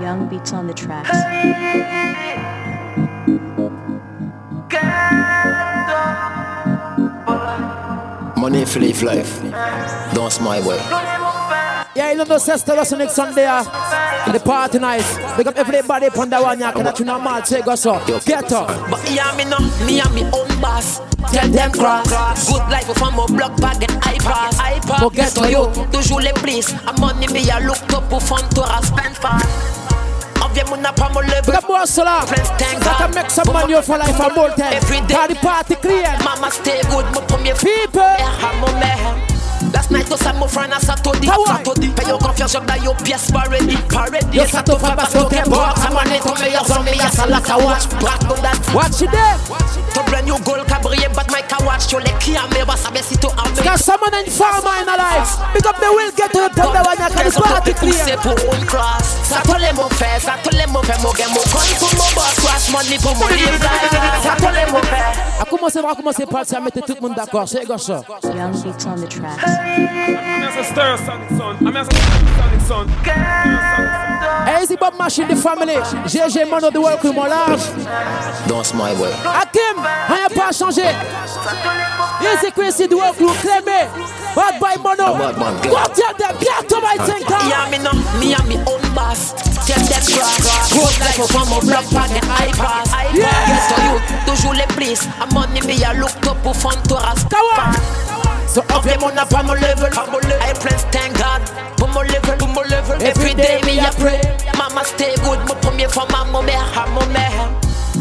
Young beats on the tracks. Money for live life. Don't smile way. Yeah, you know the sister was next Sunday. Uh, the party night. Big up everybody upon the one. You can you know mal take us up. Get up. But yeah, me no, me and me own boss. Tell them cross. Good life from my block bag and iPad. iPad. Forget to you. Toujours les bliss. A money me a look up pour fun to a spend fast. Enviens mon pas mon level. Big up boss. Ça can make some money for life for more time. Every day. Party party clear. Mama stay good, mon premier People. à mon mère. Last night to some friend a Saturday, Kawaii. Saturday. Pay your confiance, job that your pièce pas ready, pas ready. Yo, ça te fait parce que t'es box. I'm on it, ton meilleur zombie, y'a ça là, ka watch. Back on that. Watch it there. To brand new goal, ka briller, but my ka watch. Yo, les qui a me, bah, ça baisse, si to a me. Got someone in farmer in our lives. Big up the will get to the top the one. You can the party clear. pour une classe. Ça te les mots fait, ça te les mots fait, mon gars, mon coin pour mon boss, crash money pour mon livre. Ça te les mots fait. A commencer, on va commencer par ça. Mettez tout le monde d'accord. C'est gars ça. Young beats on the tracks. I'm as a stir sonic son. I'm as a sonic son. Easy Bob Machine, the family. GG Mono, the world crew, mon large. Don't smile way. Hakim, rien pas changé. Easy Quincy, the world crew, Clémé. Bad by Mono. Oh. bad man, Go tell them, get to my thinker. Yeah, me no, me and me own boss. Tell them crack. Good life from my block bag and iPad. Yeah. Yes, to you, toujours les bliss. A money me a look up pour fun to a Kawa. So Enviens mon pas mon level. I press thank God. Put mon level, put mon level. Every day me I pray. Mama stay good. Premier femme à mon mère, à mon mère.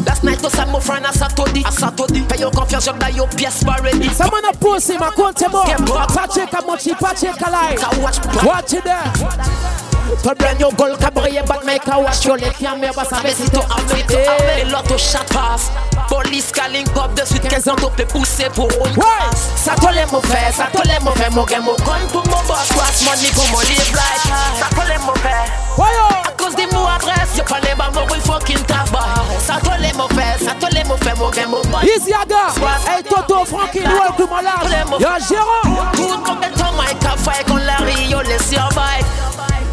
Last night to some friend a Saturday, a Saturday. Pay your confiance, that your pièce pas ready. Someone a pussy, my coach him up. Patrick a mochi, Patrick a lie. Ka watch back. Watch it there. Ton brand new ka briller, but make a watch. Yo, les filles, mais bah, ça baisse, to armé, to armé. L'auto chat passe. Police calling pop de suite, 15 ans, t'as poussé pour une classe. Ça te les mauvais, ça te les mauvais, mon gars, mon gun pour mon boss, cross money pour mon live life. Ça les mauvais. Voyons. À cause adresse, y'a pas les bas, mon fucking tabac. Ça te les mauvais, ça te les mauvais, mon gars, mon boss. Easy Aga. Hey Toto, Frankie, the mon large. Yo, Jérôme. Good mon gars, ton mic, a fire con Larry, yo, laisse your bike.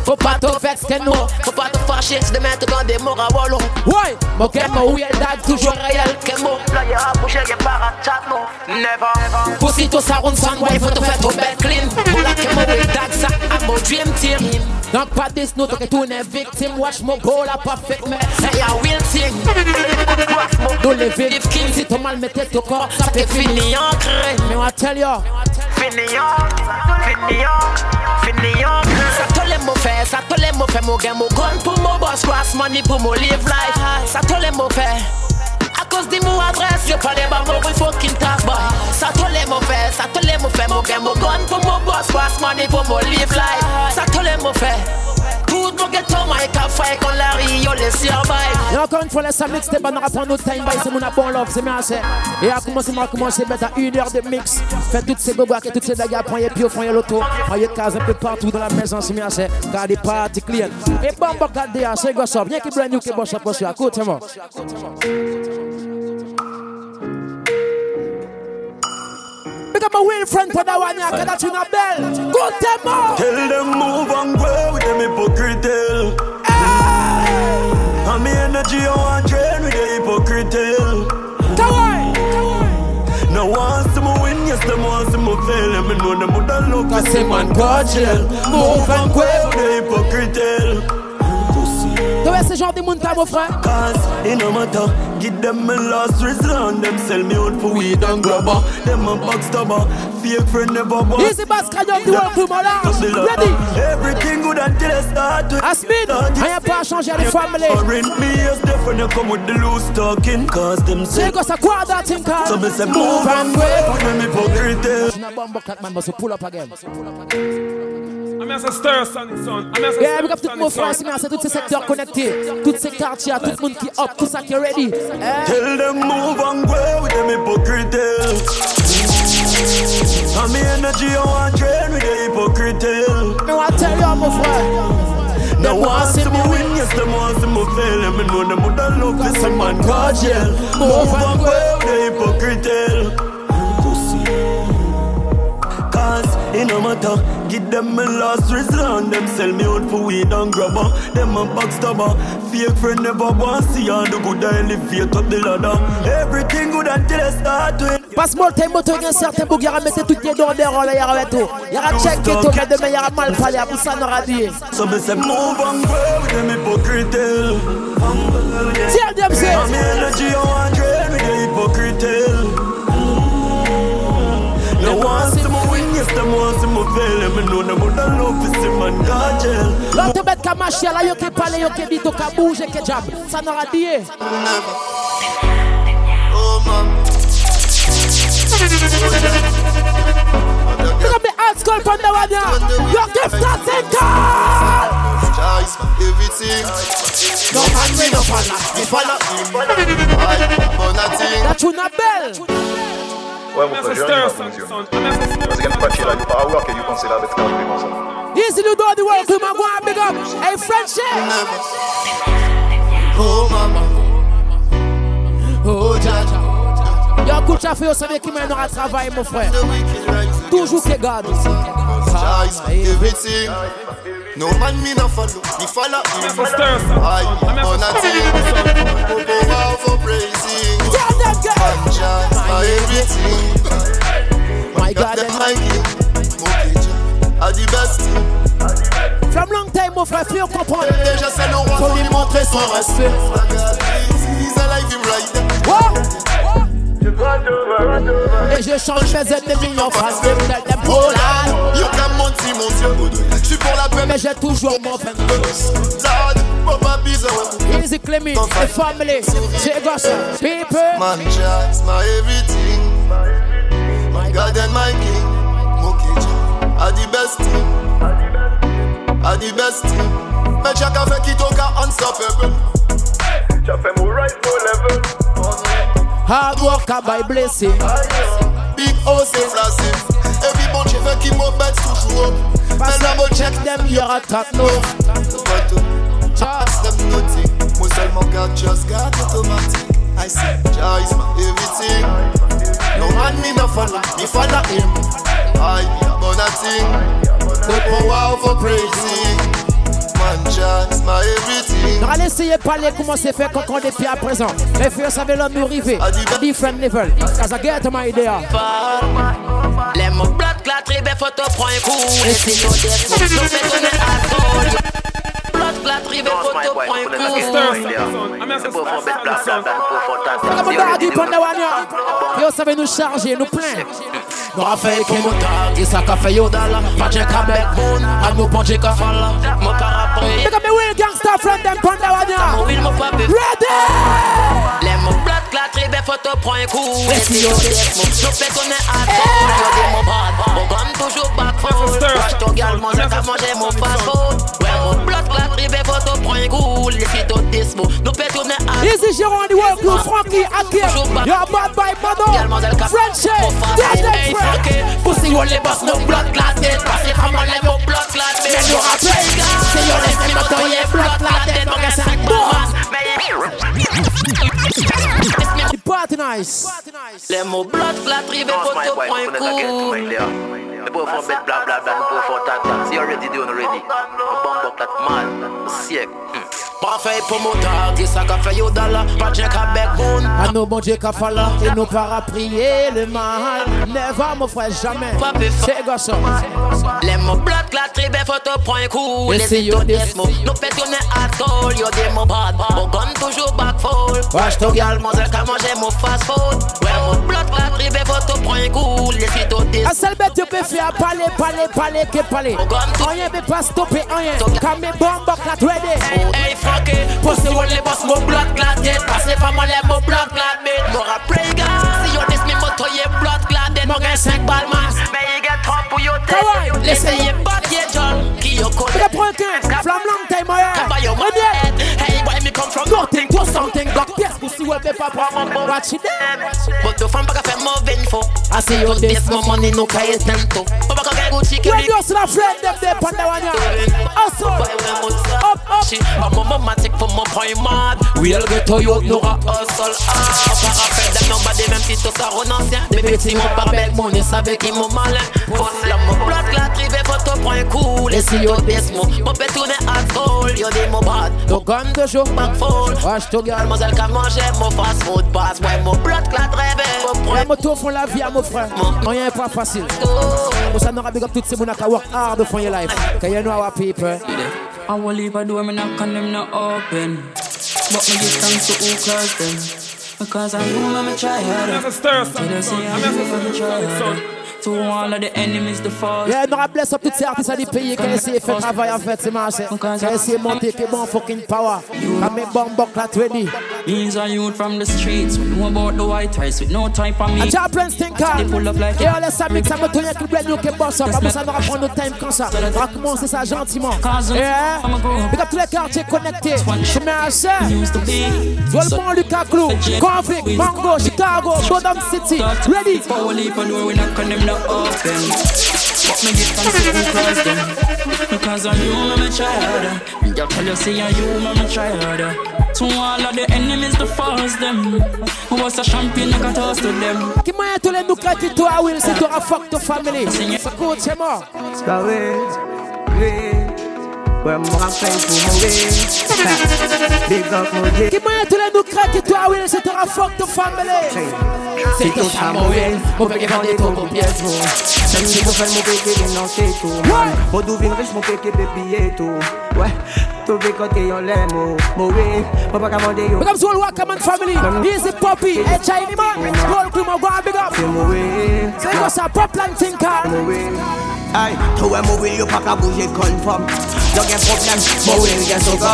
Faut pas te vexer, que nous, faut pas te fâcher, c'est de mettre dans des mots à wallon. Ouais. Mon gars, mon real dad, toujours réel. Que mot, là y'a un y'a pas un chat, non. Never. Pour si tout ça roule sans ouais, faut te faire trop bête clean. Pour la que mon ça, I'm mon dream team. Donc pas des snow, que tout est victime. Watch mon goal, la parfaite mais. Say a real thing. Nous les victimes, si ton mal mettait au corps, ça fait fini ancré. Mais on tell you. Fini fini fini Ça te les mauvais, ça te les mauvais, mon gars, mon gun pour mon boss, cross money pour mon live life. Ça te les mauvais. À cause des mots adresse, y'a pas les bas, mon boy fucking boy. Ça te les mauvais, ça te les mauvais, mon gars, mon gun pour mon boss, cross money pour mon live life. Ça te les. Tout mon ghetto, my car fire con Larry, yo laisse your bike. Et encore une fois, laisse un mix, t'es pas prendre notre time, by c'est mon bon love, c'est bien assez. Et à commencer, à commencer, mettre à une heure de mix. Faites toutes ces gobas et toutes ces dagas, prenez fond, et l'auto. Prenez case un peu partout dans la maison, c'est bien assez. Gardez party clean. Et bon, bon, gardez, c'est gosse, viens qui brand new, qui bosse, bosse, à up my real friend for that one, yeah, cause that's in a bell. Go tell more. Tell them move and grow with them hypocrite. And me energy I want drain with the hypocrite. Kawaii. No one see me win, yes them want see me fail. Me know them love to Cause see him man God. Move and grow with the hypocrite. Vois ce genre de t'as, mon frère? Cause it no matter, give them my last resort. Them sell me out for weed and grabber. Them a backstabber, fake friend never bought. Easy bass, can you do work to my Just the last? love. Ready? Everything good until I start to Asmin, rien pas changé à la family. Foreign me as different, you come with the loose talking. Cause them say, C'est quoi ça, quoi, that thing, car? so me say, move and wave. Put them hypocrite. Now bomb bucket man, but so pull up again. I'm as a stir sonic son. I'm as a Yeah, stir big up tout mon sonic frère, son. c'est tous ces secteurs connectés, tous ces quartiers, tout le monde qui up, tout ça qui est ready. Tell them move and grow with them hypocrite. And me energy I want train with the hypocrite. Me want tell you, mon frère. No one see me win, yes, them want see me fail. And me know them woulda love to see man go jail. Move and grow with the hypocrite. Cause it no matter, Give them my last resort. Them sell me out for weed and grabber. Them a backstabber. Fake friend never want see all the good I elevate up the ladder. Everything good until I start to Passe-moi le time moto, il y a un certain bouc, il y a mettre toutes les dents des rôles, il y a tout. Il y a check et tout, mais demain il y a mal parlé, pour ça n'aura dit. So me say move and grow with them hypocrite. Tell them say. I'm energy drain with the. No one them want see me fail. Them know them would love to see man God jail. L'autre te bête qu'à marcher, là, yo qui parle, yo qui dit, yo qui bouge, qui jab. Ça n'aura dit. Oh man. Look at me hard skull from the one here. Your gift that's in call. Choice, everything. No man we no follow. Me follow him. I but nothing. That you not bell. Ouais, mon frère, j'ai rien. Parce qu'il y a pas de là, il pas avoir que you consider avec ça, comme ça. Easy to do the work, we man go and big up. Hey, friendship. Oh mama. Oh, Jaja. Yo, écoute, ça fait, vous savez qui mènera travail, mon frère. Toujours que garde. Choice, everything. No man me no follow. Me follow him. I but nothing. Go go out for praising. Tell them, girl. Choice, my everything. My God, them them my king. Okay, Jah, are the best. From long time, mon frère, fais comprendre. Déjà c'est le roi. Faut lui montrer son respect. He's alive, him right. Et je change mes ennemis en face de tête de Poland. Yo comme mon petit monsieur. J'suis pour la paix, Mais j'ai toujours mon frère. Zad, papa bizarre. Oh, Easy Clemmy, the family, c'est gosse, people. Man, just my everything. My God and my King. Mokija, are the best thing. Are the best thing. Mais chaque affaire qui toque unstoppable. Tu as fait mon right oh, no level. Hard work by blessing. Big house et flashy. Every bunch of qui m'a bête toujours up. Pass Mais la them, check them, a. But uh, just them nothing. Moi seulement God just God automatic. I say, Jah is my everything. No man me no follow, me follow him. I but nothing. Good power for praising. Man, Jah is my everything. Allez essayer de parler comment c'est fait quand on est depuis à présent. Les filles savent l'homme nous arriver. À different level. Cause I get my idea. Les mots blood clat, ribe photo point cool. Et si nous des nous fait connaître à sol. Blood clat, ribe photo point cool. Comme on a dit pendant one year. Yo savez nous charger, nous plein. Nous a fait que nous tardi, ça qu'a yo dala. Pas de cabet bon, à nous bon ka fala. Mon parapluie. Look at me real gangster from them pendant one Mon year. will, mon papi. Ready! Les mots blood clat, ribe photo point cool. Et si nous des nous fait connaître à sol. Yo dis mon bad, mon gun toujours back fold. Watch ton gal, manger qu'à manger mon fast food. Blood clat, ribe photo point cool. Les tout dispo, nous fait tourner à Easy Jérôme the world crew, Frankie, Akim. You're bad by mother. Friendship, dead and. Pussy on les boss, no blood clotted que comme on lève au blood clotted Mais nous rappelle, c'est yo laisse me toyer blood clotted. Mon gars, c'est boss. Party nice. Les mots blood clot, rive photo point cool The boy from bed blah blah blah, the boy from tata. See already doing already. A bomb clat man, sick. Parfait pour mon tardi, ça qu'a fait yo dollar Pas de check à backbone À nos bon Dieu qu'a fallu et nous para prier le mal. Never, mon frère, jamais. C'est gosse. Les mots blood clot, rive photo point cool Les tout des- mots Nous fait tourner à sol Yo des mots bad Mon gun toujours back fold Watch ton Gal, mon zèle qu'a mangé mon fast food blood clot, rive photo point cool Les filles tout des À seule bête, tu peux faire parler, parler, parler, que parler. Rien ne peut pas stopper, rien. Quand mes bombes, la. Hey, fuck it. Pussy on les boss, mon blood clotted. Passe les femmes, on les mon blood clotted. Mon rappel, gars. Si yo dis mi moto, yé blood clotted. Mon gain 5 balles, man. Mais yé get trop pour yo tête. Laissez yé bat, yé jol. Qui yo connaît. Le point 15, flamme long time, yeah. Kaba yo man. Hey, boy, me come from Nothing to something, pièce pour si ouais, mais pas prendre. Watch it there. But the pas qu'à faire mo vengeful. I see you this more money no kaya tanto. Papa kaya Gucci When you see the friend them there the one yeah. Also, up, up. I'm a mama take for my point mad. We all get to you no a hustle. Ah, par rappel dem nobody même si tout ça renonce. Bébé si mon par belle mon et savait qui mon malin. Poste la mon blood clat rive photo point cool. Et si yo des mots, mon pète tourne à cold. Yo des mots bad. To gun de jour. Back fall. Watch to girl. Mademoiselle qu'a mangé mon fast food pass. Ouais mon blood clat rêve. Les motos font la vie à mon frère. Rien n'est pas facile. Pour ça, nous big up toutes ces gens qui work hard for your life. Cause you know our people. I won't leave a door, me knock on them not open. But me give thanks to who closed them. Because I know I'm a try harder. I'm a stir son. I see I'm a try harder. To all of the enemies, the false. Yeah, nous bless up toutes ces artistes du pays qui essaient de faire travail en fait, c'est marché. Qui essaient de monter, qui bon fucking power. Comme mes bombes bucklat ready. These are youth from the streets. We know about the white rice with no time for me. A job plans think They pull up like on laisse ça mix, ça me tourne qui bled nous qui boss up. Après ça, nous va prendre notre time comme ça. On va commencer ça gentiment. Yeah. Big up tous les quartiers connectés. C'est marché. Dolmont, Lucas Clou, Conflict, Mango, Chicago, Bodom City. Ready? Power leap a door, we knock them not open. But me give thanks to who them. Because I you, I'm try harder. Me just tell you, see I you, I'm try harder. To all of the enemies, the false them. Who was a champion, I got toast to them. Qui moyen tous les nous qui toi Will, c'est toi fuck to family. Ça coûte, c'est mort. Where more thankful my way. Big up my day. Qui moyen tous les nous qui toi Will, c'est toi fuck to family. C'est tout ça mon way. Mon père qui vend des taux pour pièces. Même si mon frère mon père qui vient c'est tout. Mon douvine riche mon père qui peut payer tout. Ouais. Tout big côté on l'aime. Mon way. Mon père qui vend des yo. Big up Soul family. Easy Poppy. Chiny man. Roll crew my go big up. C'est mon way. C'est quoi ça? Popland Tinker. Mon way. Aïe, toi mon will yo pas qu'à bouger confirm Y'a gen problem, mon will gen so gone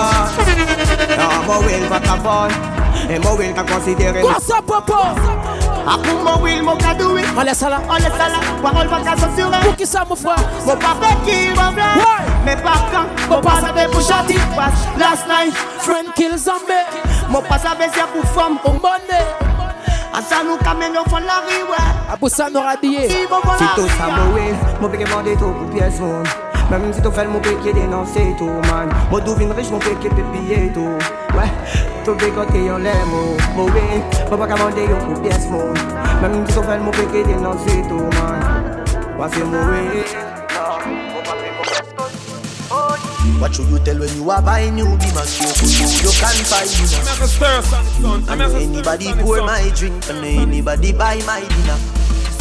Non, mon will pas qu'à fall Et mon will qu'à considérer Quoi ça, Popo? A pour mon will, mon qu'à do it. On laisse ça là On laisse ça là, parole pas qu'à s'assurer Pour qui ça, mon frère? Mon papa qui va Ouais Mais par quand, mon pas savait pour chanter Last night, friend kill zombie Mon pas savait c'est pour oh, femme Pour money. A ça nous camène au fond de la rue, ouais A pour ça nous radier Si bon voilà Si tout ça mon will, mon péché vendé tout pour pièce, mon même si tu fais mon péché dénoncé tout man Mon douvine riche mon péché peut payer tout Ouais Tout bécoté on l'aime mon Mon way Mon pas qu'à demander yo pour pièce mon Même si tu fais mon péché dénoncé tout man Moi c'est mon What should you tell when you are buying new be my you? You can find you. I'm a stir son, son. And anybody pour my drink and anybody buy my dinner.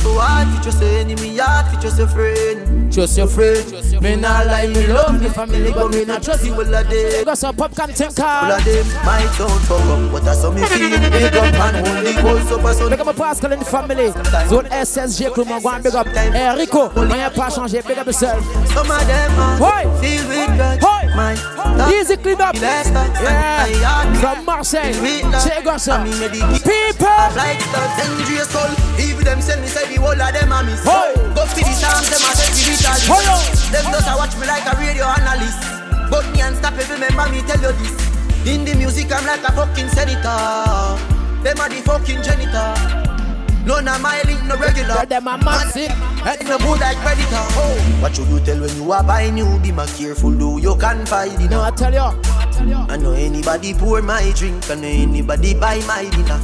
So hard for just say enemy, hard for just a friend. Just your friend. Me not lie, me love the family, but me not trust you. All of them, Got some popcorn tinker. all of them might don't fuck up, but that's how me feel. Big up and only goes up a son. Big up my Pascal and family. Zone SSG crew, man, go and big up. Hey, Rico, moyen pas changer, big up yourself. Some of them are feel with grudge. My Easy clean up. Last time, I Yeah. From Marseille. Check us mean, People. like stuff dangerous soul. Even them send me say the whole of them a miss. Hoy. Go to the Psalms, them a say the Vitalis. Them just a watch me like a radio analyst. But me and stop it, remember me tell you this. In the music, I'm like a fucking senator. Them are the fucking janitor. None of my link no regular. Tell them I'm massive. Head no good like predator. Oh. What should you tell when you are buying new? Be more careful, do you can find it. No, I tell you. I know anybody pour my drink, I know anybody buy my dinner.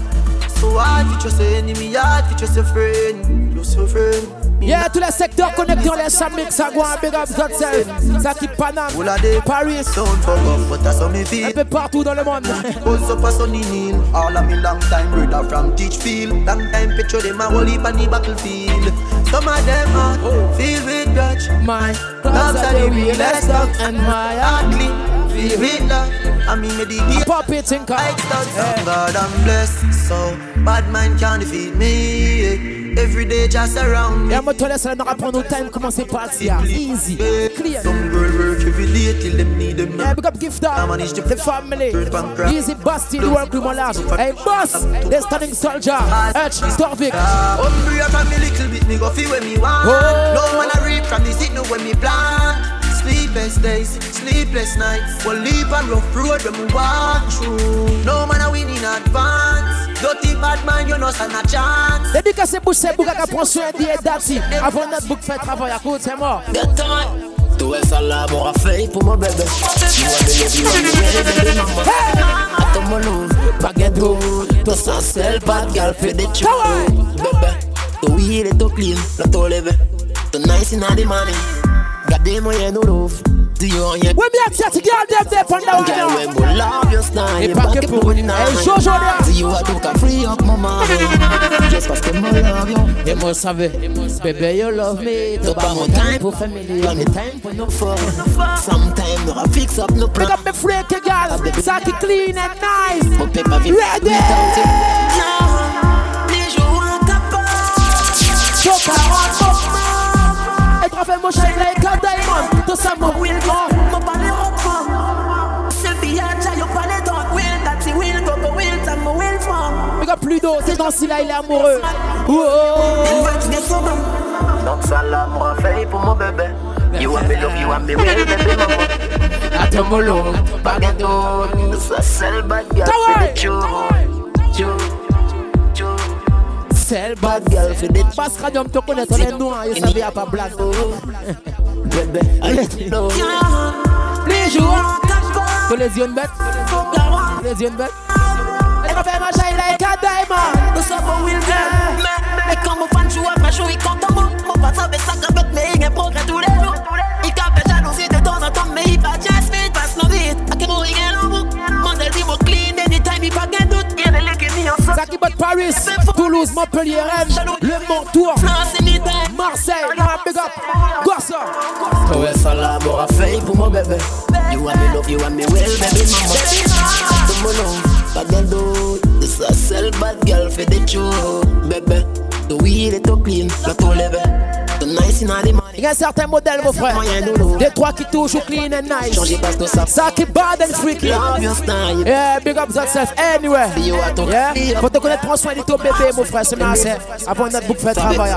So hard for just an enemy, hard for just a friend, just a friend. Yeah, tous les secteurs connectés, on laisse ça mix, ça go big up yourself. Ça qui Paname, Paris, don't fuck up, but that's how me un peu partout dans le monde. Goes up a sunny hill, all of me long time brother from Teachfield. Long time picture them a whole heap on the battlefield. Some of them are oh. filled with grudge. My thoughts are the realest realest stuff, stuff and my heart. Hardly filled with. I mean, me the deep Puppy tinker. like studs. God I'm blessed, so bad man can't defeat me. Every day just around me. Et moi, toi, laisse la apprendre nos time, comment c'est parti. yeah. Easy, clear. Some girl work every day till them need them Yeah, big up Gifter, I uh, manage the family, Easy Basti, the work with my last. Hey, boss, the standing soldier, H, Storvik. Hungry from me little bit, me go feel when me want. Oh. No man I reap from the no when me plant. Sleepless days, sleepless nights. One leap and rough road when we walk through. No man I win in advance. Dirty bad man, you know, stand a chance. Dédicacé pour ces boucs qui prend soin d'y dati. Avant notre bouc fait travail à côté, c'est mort. Tout est ça là, mon raffaire pour mon bébé. You want me love, you want me real, baby mama. I don't want love, baguette d'eau. Tout ça, c'est bad girl, fait des chou. Bébé, to weed it to clean, la to leve. To nice in the morning. Gardez moyen no love. Do you want your When me a chat, girl, them there from the Girl, one when we love style, Et your pas que pocket pour money une- now. Jojo there. Do you want to free up my mind? Just parce que moi love you. Et moi savais, bébé, you love me. No T'as pas pas mon mon time pour family, on the time pour no fun. Sometimes no fix up no Pick plan. up me freaky girl, qui clean and nice. Mon paper vite Ready? without you. Choca, Et toi fais mon shine like a diamond. Tout ça, mon will go. Mon balai reprend. C'est bien, j'ai eu pas les dents. Will, that's it, will, go, go, will, t'as mon will from. Pick up plus d'eau, c'est dans ce là, il est amoureux. Oh, Donc ça là, moi fait pour mon bébé. You want me love, you want me real, baby mama. Attends, mon lot. Baguette d'eau, ça c'est le bad girl, Kawaii. c'est le chou. Chou, chou. C'est le bad girl, fait des Parce que Radium te connaît, on est noirs, il savait à pas blague. Bébé, I let you know. Les jours, tous les yeux de bête. Les yeux de bête. Et on fait ma shine like a diamond. Nous sommes will, girl. Mais, mais quand mon fan joue à ma joue, il compte en moi. Mon pas savait ça qu'un bête, mais il y a un progrès tous les Paris, Toulouse, Montpellier, Rennes, Le Mont, Tours, France, anytime. Marseille, big up, Gossa. Pour mon bébé. You want me love, you want me well, leve. Il y a certains modèles, mon frère. Des trois qui touchent au clean and nice. Changez pas tout ça. Ça qui bad and freaky. Love your style. Yeah, big up yourself anyway. You are to Yeah, faut te connaître, prends soin de ton bébé, mon frère, c'est ma sœur. Avant notre bouc fait travail.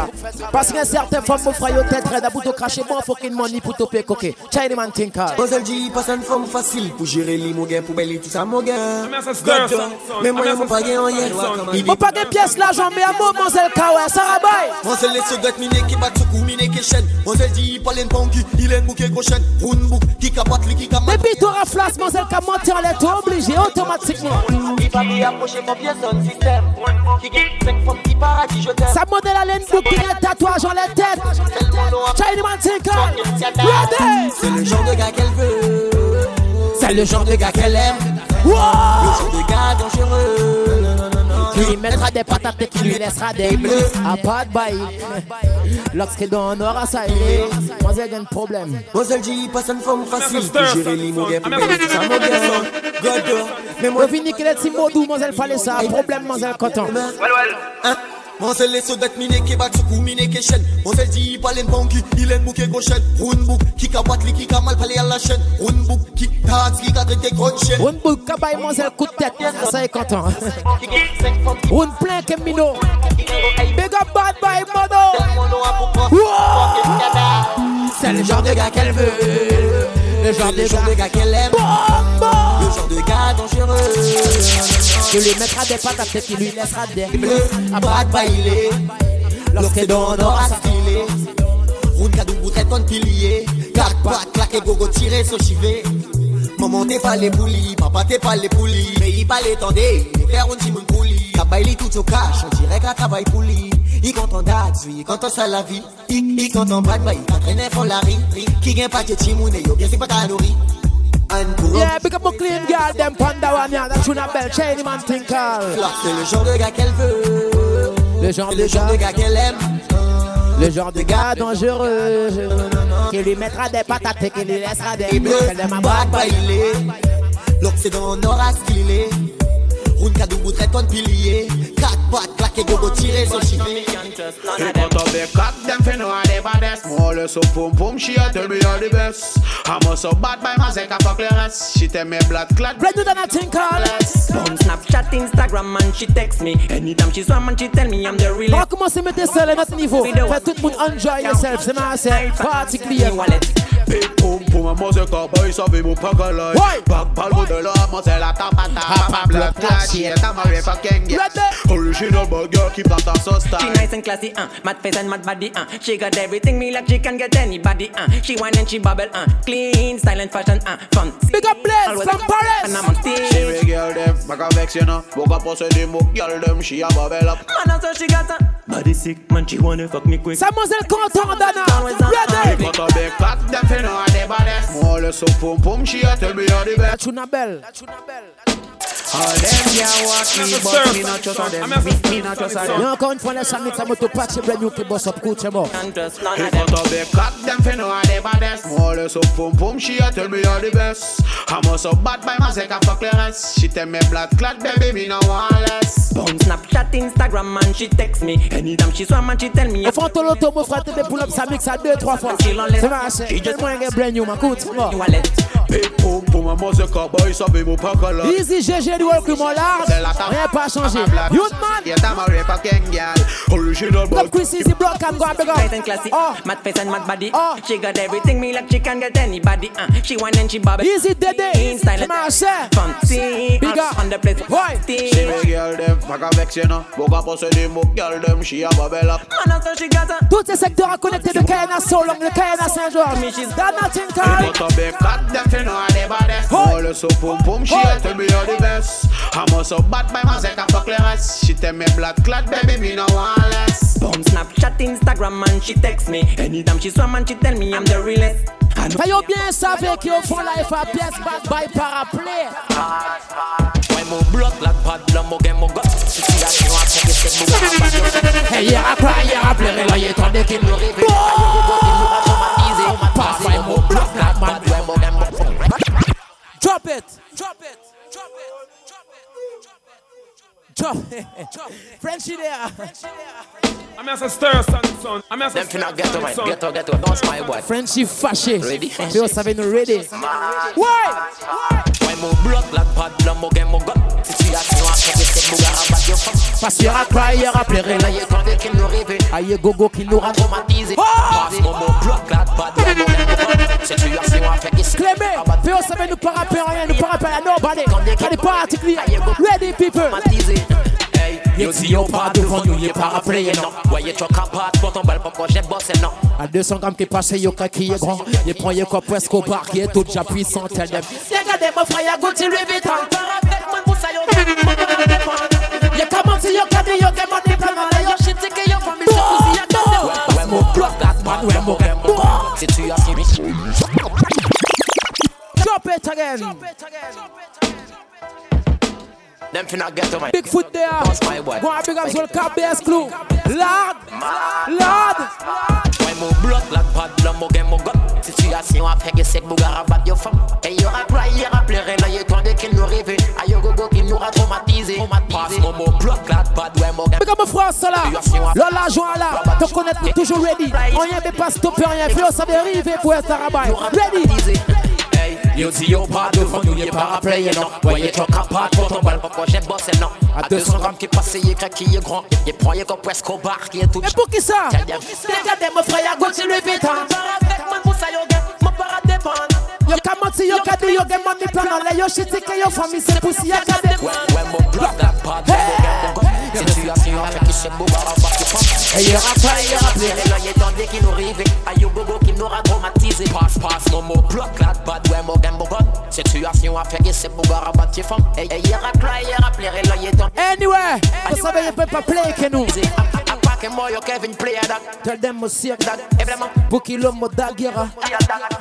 Parce qu'il y a certaines femmes, mon frère, ils tête raide, pour te cracher bon fucking money pour te payer coquet. China man think hard. Mademoiselle dit, pas une femme facile pour gérer les mon gars, pour belle tout ça, mon gars. Mais ça, c'est un son, son. Mais moi, Mais mon ça, pas c'est gain un rien. son. Il Mon pas de pièces l'argent, mais à moi, mademoiselle Kawa, ça rabaille. Mademoiselle les secondes miné qui bat sous miné qui chaîne. Mademoiselle dit, pas l'en ponky, il est bouquet cochon. Round book, qui capote, qui capote. Depuis tu raflasses, mademoiselle Kawa, monter en l'air, t'es obligé automatiquement. Il va m'y approcher mon pied son système. Qui gagne 5 femmes qui paradis, je t'aime. Ça modèle à l'aine bouc qui a un tatouage en la tête. China man think hard. Ready? C'est le genre de gars qu'elle veut. C'est le genre de gars qu'elle aime. Le Wow! genre de gars dangereux. Qui lui mettra des patates et qui lui laissera des bleus. À pas de bail. Lorsqu'il donnera ça, il est. Moi, j'ai un problème. Mademoiselle dit, pas une femme facile Mais pour ça, gérer c'est les un mon son. gars, pour Mais belle ça, tout ça, c'est mon un gars. son. God, mais moi, Moi, fini qu'il est si modou, mademoiselle fallait ça. Problème, mademoiselle coton. Hein? Mademoiselle les soldats miné qui bat sous miné qui chaîne. Mademoiselle dit, pas l'en ponky, il est bouquet cochon. Round book, qui capote, qui a mal parlé à la chaîne. Round book, qui taxe, qui a traité gros chaîne. Un bout de cabaye, mademoiselle coup de tête. Ça est content. Qui gagne 5 femmes qui Un plein que mino. Big up bad boy, modo. mon nom à pourquoi. Wow! C'est le genre de gars qu'elle veut. Le genre Le de genre de gars. gars qu'elle aime. Qui lui mettra des patates et qui lui laissera des Bleu, à bras bailé. Lorsque dans aura stylé. Route cadou boutrette ton pilier. Quatre pattes, claqué gogo tiré sur chivé. Maman t'es pas les poulies, papa t'es pas les poulies. Mais il pas les tendez, il faire une simon poulie. Kabaili tout au cash, on dirait qu'à travail poulie. Il content d'adzu, il content ça la vie. Il content bad boy, il traîner font la ri. Qui gagne pas de timoune, yo bien c'est pas ta nourri. Yeah, big up my clean girl, them panda one, yeah, that tune a bell, chain man think. C'est le genre de gars qu'elle veut. Le genre de le genre de gars, qu'elle aime. le genre de gars dangereux, qui lui mettra des patates et qui lui laissera des Et bleu, Elle aime ma bad boîte. bailé. L'Occident aura stylé. Roune cadou boutret ton pilier. Quatre pattes, claqué gogo tiré sur chivé. You cut up the cock, them fin know the baddest More or so pum pum, she a tell me you're the best I'm also bad by my second fuck the rest She tell me blood clot Ready than a think all. On Snapchat, Instagram, and she text me. Anytime she swam and she tell me I'm the On realest. va commencer à mettre seul à notre niveau. Fait tout le monde enjoy yourself, c'est ma c'est party clear. Wallet. Big pum pum, música boy, sabemos pa' calai Back pal modelo, amo se la tapa tapa Blood class, she a tamare for Kenya Original bad girl, keep that ass so style. She nice and classy, uh, mad face and mad body, uh. She got everything me like she can get anybody, uh. She whine and she bubble, uh. Clean, style and fashion, uh Fun, Big up Blaze from Paris. And I'm on stage. She big girl them, make a vex you know. Woke up also the mook girl them, she a bubble up. Man, also she got a Body sick, man, she wanna fuck me quick. Mademoiselle Content Dana. Ready? Got a big cock, them finna are the baddest. More or less so pum pum, she a tell me are the best. Tuna Bell. All them yeah walk me, but me not trust on them. Me, me not trust on them. Yo, encore une fois, laisse un mix à moto patch brand new qui bosse up, coach, moi. He got a big cock, them finna are the baddest More or less so pum pum, she a tell me are the best. I'm so bad by my second fuck the rest She tell me blood clot, baby, me no want less. Boom, Snapchat, Instagram, man, she text me. Anytime she swam, man, she tell me Au fond, ton loto, mon frère, t'es pull up, ça mixe à deux, trois fois. C'est vrai, c'est tellement un brand new, ma coach, moi. Big pum pum, I'm a boy, sabemos pa' calai Easy GG, du work, mon large. Rien pas changé. Youth man. Yeah, tamare for Kenya Original Block Chris Easy, block and go and big Nice and classy, Oh. mad face and mad body. She got everything me like she can get anybody. Uh, she whine and she bubble. Easy Dede. Clean style and Comment c'est? fancy. Big up. on the place. Why? She big girl them, make a vex you know Woke up also the mook girl them, she a bubble up Man, also she got a Tous ces secteurs à connecter de Kayana Solong, de Kayana Saint-Georges. That nothing, Carl. Got a big cock, them finna are the baddest More or so pum pum, she a tell me are the best I'm so bad by my second fuck the rest She tell me blood clot, baby, me no want less Boom, Snapchat, Instagram, man, she text me. Anytime she swam, man, she tell me I'm the realest. I know Fait yo bien savez qu'ils font life à pièce bad by paraplay. Ouais, mon bloc, la pas de l'homme, mon game, mon gars. Si tu as sur un truc, c'est mon gars. Hey, hier à quoi, hier à pleurer, là, il est en Qu'il nous Drop it. Drop it. Frenchie there. I'm as a stir, son, son. I'm as a Them finna stir, get son, away, son. get away, get away. Don't smile, boy. Frenchie fâché. Ready? Vous savez, nous ready. Why? Ouais, mon bloc, la pas de l'homme, mon game, mon gars. Si tu as sur un truc, c'est mon gars, rabat, yo, femme. Parce qu'il y aura quoi, il y aura pleurer, là, il est Attendez qu'il nous rêve, Aïe, gogo qui nous rend traumatisé. Oh! Passe mon mon bloc, la pas de l'homme, mon game, mon gars. Si tu as sur un truc, c'est Clémé, puis vous savez, nous pas rapper rien, nous pas rapper à nobody. Quand les parties clear. Ready, people. traumatisé. Hey, yo dis yo pas devant nous, y'a pas rappelé, non. Voyez, tu as capable pour ton bal, pourquoi j'ai bossé, non. À 200 grammes qui passe, yo qui est grand. Il prend yo quoi presque au bar qui est tout déjà puissant. Tell them. Regardez mon frère, y'a Gucci Louis Vuitton. Y'a comment si yo cadé, yo game on the plan. Là, yo shit, c'est que yo famille, c'est aussi y'a cadé. Ouais, mon bloc, la pas de l'homme, mon game, mon gars. Si tu as suivi. Drop it again. Them finna get away. Big foot there. Boss my boy. Go and big up Soul Cap BS Clue. Lord. Lord. Ouais, mon bloc, la pas de l'homme, mon game, mon gars. Situation à faire que c'est que Bouga rabat yo femme. Et y'aura pris, y'aura pleuré, là, y'a tendé qu'il nous rêve. Aïe, yo, gogo, qu'il nous a traumatisé. Passe mon mon bloc, la pas de ouais, mon game. Big up mon frère, ça là. Lola, joie là. Te connaître, nous toujours ready. Rien ne pas stopper, rien. Puis on savait arriver pour être à rabat. Ready. Yo dis yo pas devant nous, y'a pas rappelé, non. Voyez, tu as capable pour ton bal, pourquoi j'ai bossé, non. À 200 grammes qui passe, y'a crack qui est grand. Y'a prend, y'a comme presque au bar, qui est tout. Et pour qui ça? Regardez mon frère, y'a Gucci Louis Vuitton. Yo comment si yo cadé, yo game on the plan. Là, yo shit, c'est que yo famille, c'est poussi, y'a cadé. Ouais, ouais, mon bloc, la pas de mon game, mon gars. Situation à faire que c'est Bouga rabat yo femme. Et y'aura pas, y'aura pleuré, là, y'a tendé qu'il nous rêve. Aïe, yo, gogo, qu'il nous a traumatisé. Passe, passe, mon mon bloc, la pas de ouais, mon mon gars. Situation à faire c'est Bouga rabat yo femme. Et y'aura cry, y'aura pleuré, là, y'a tendé. Anyway, savez, you peut pas play que nous. Que moi, yo, Kevin, play à that. Tell them mo cirque that. Évidemment. Pour qu'il l'homme daguera.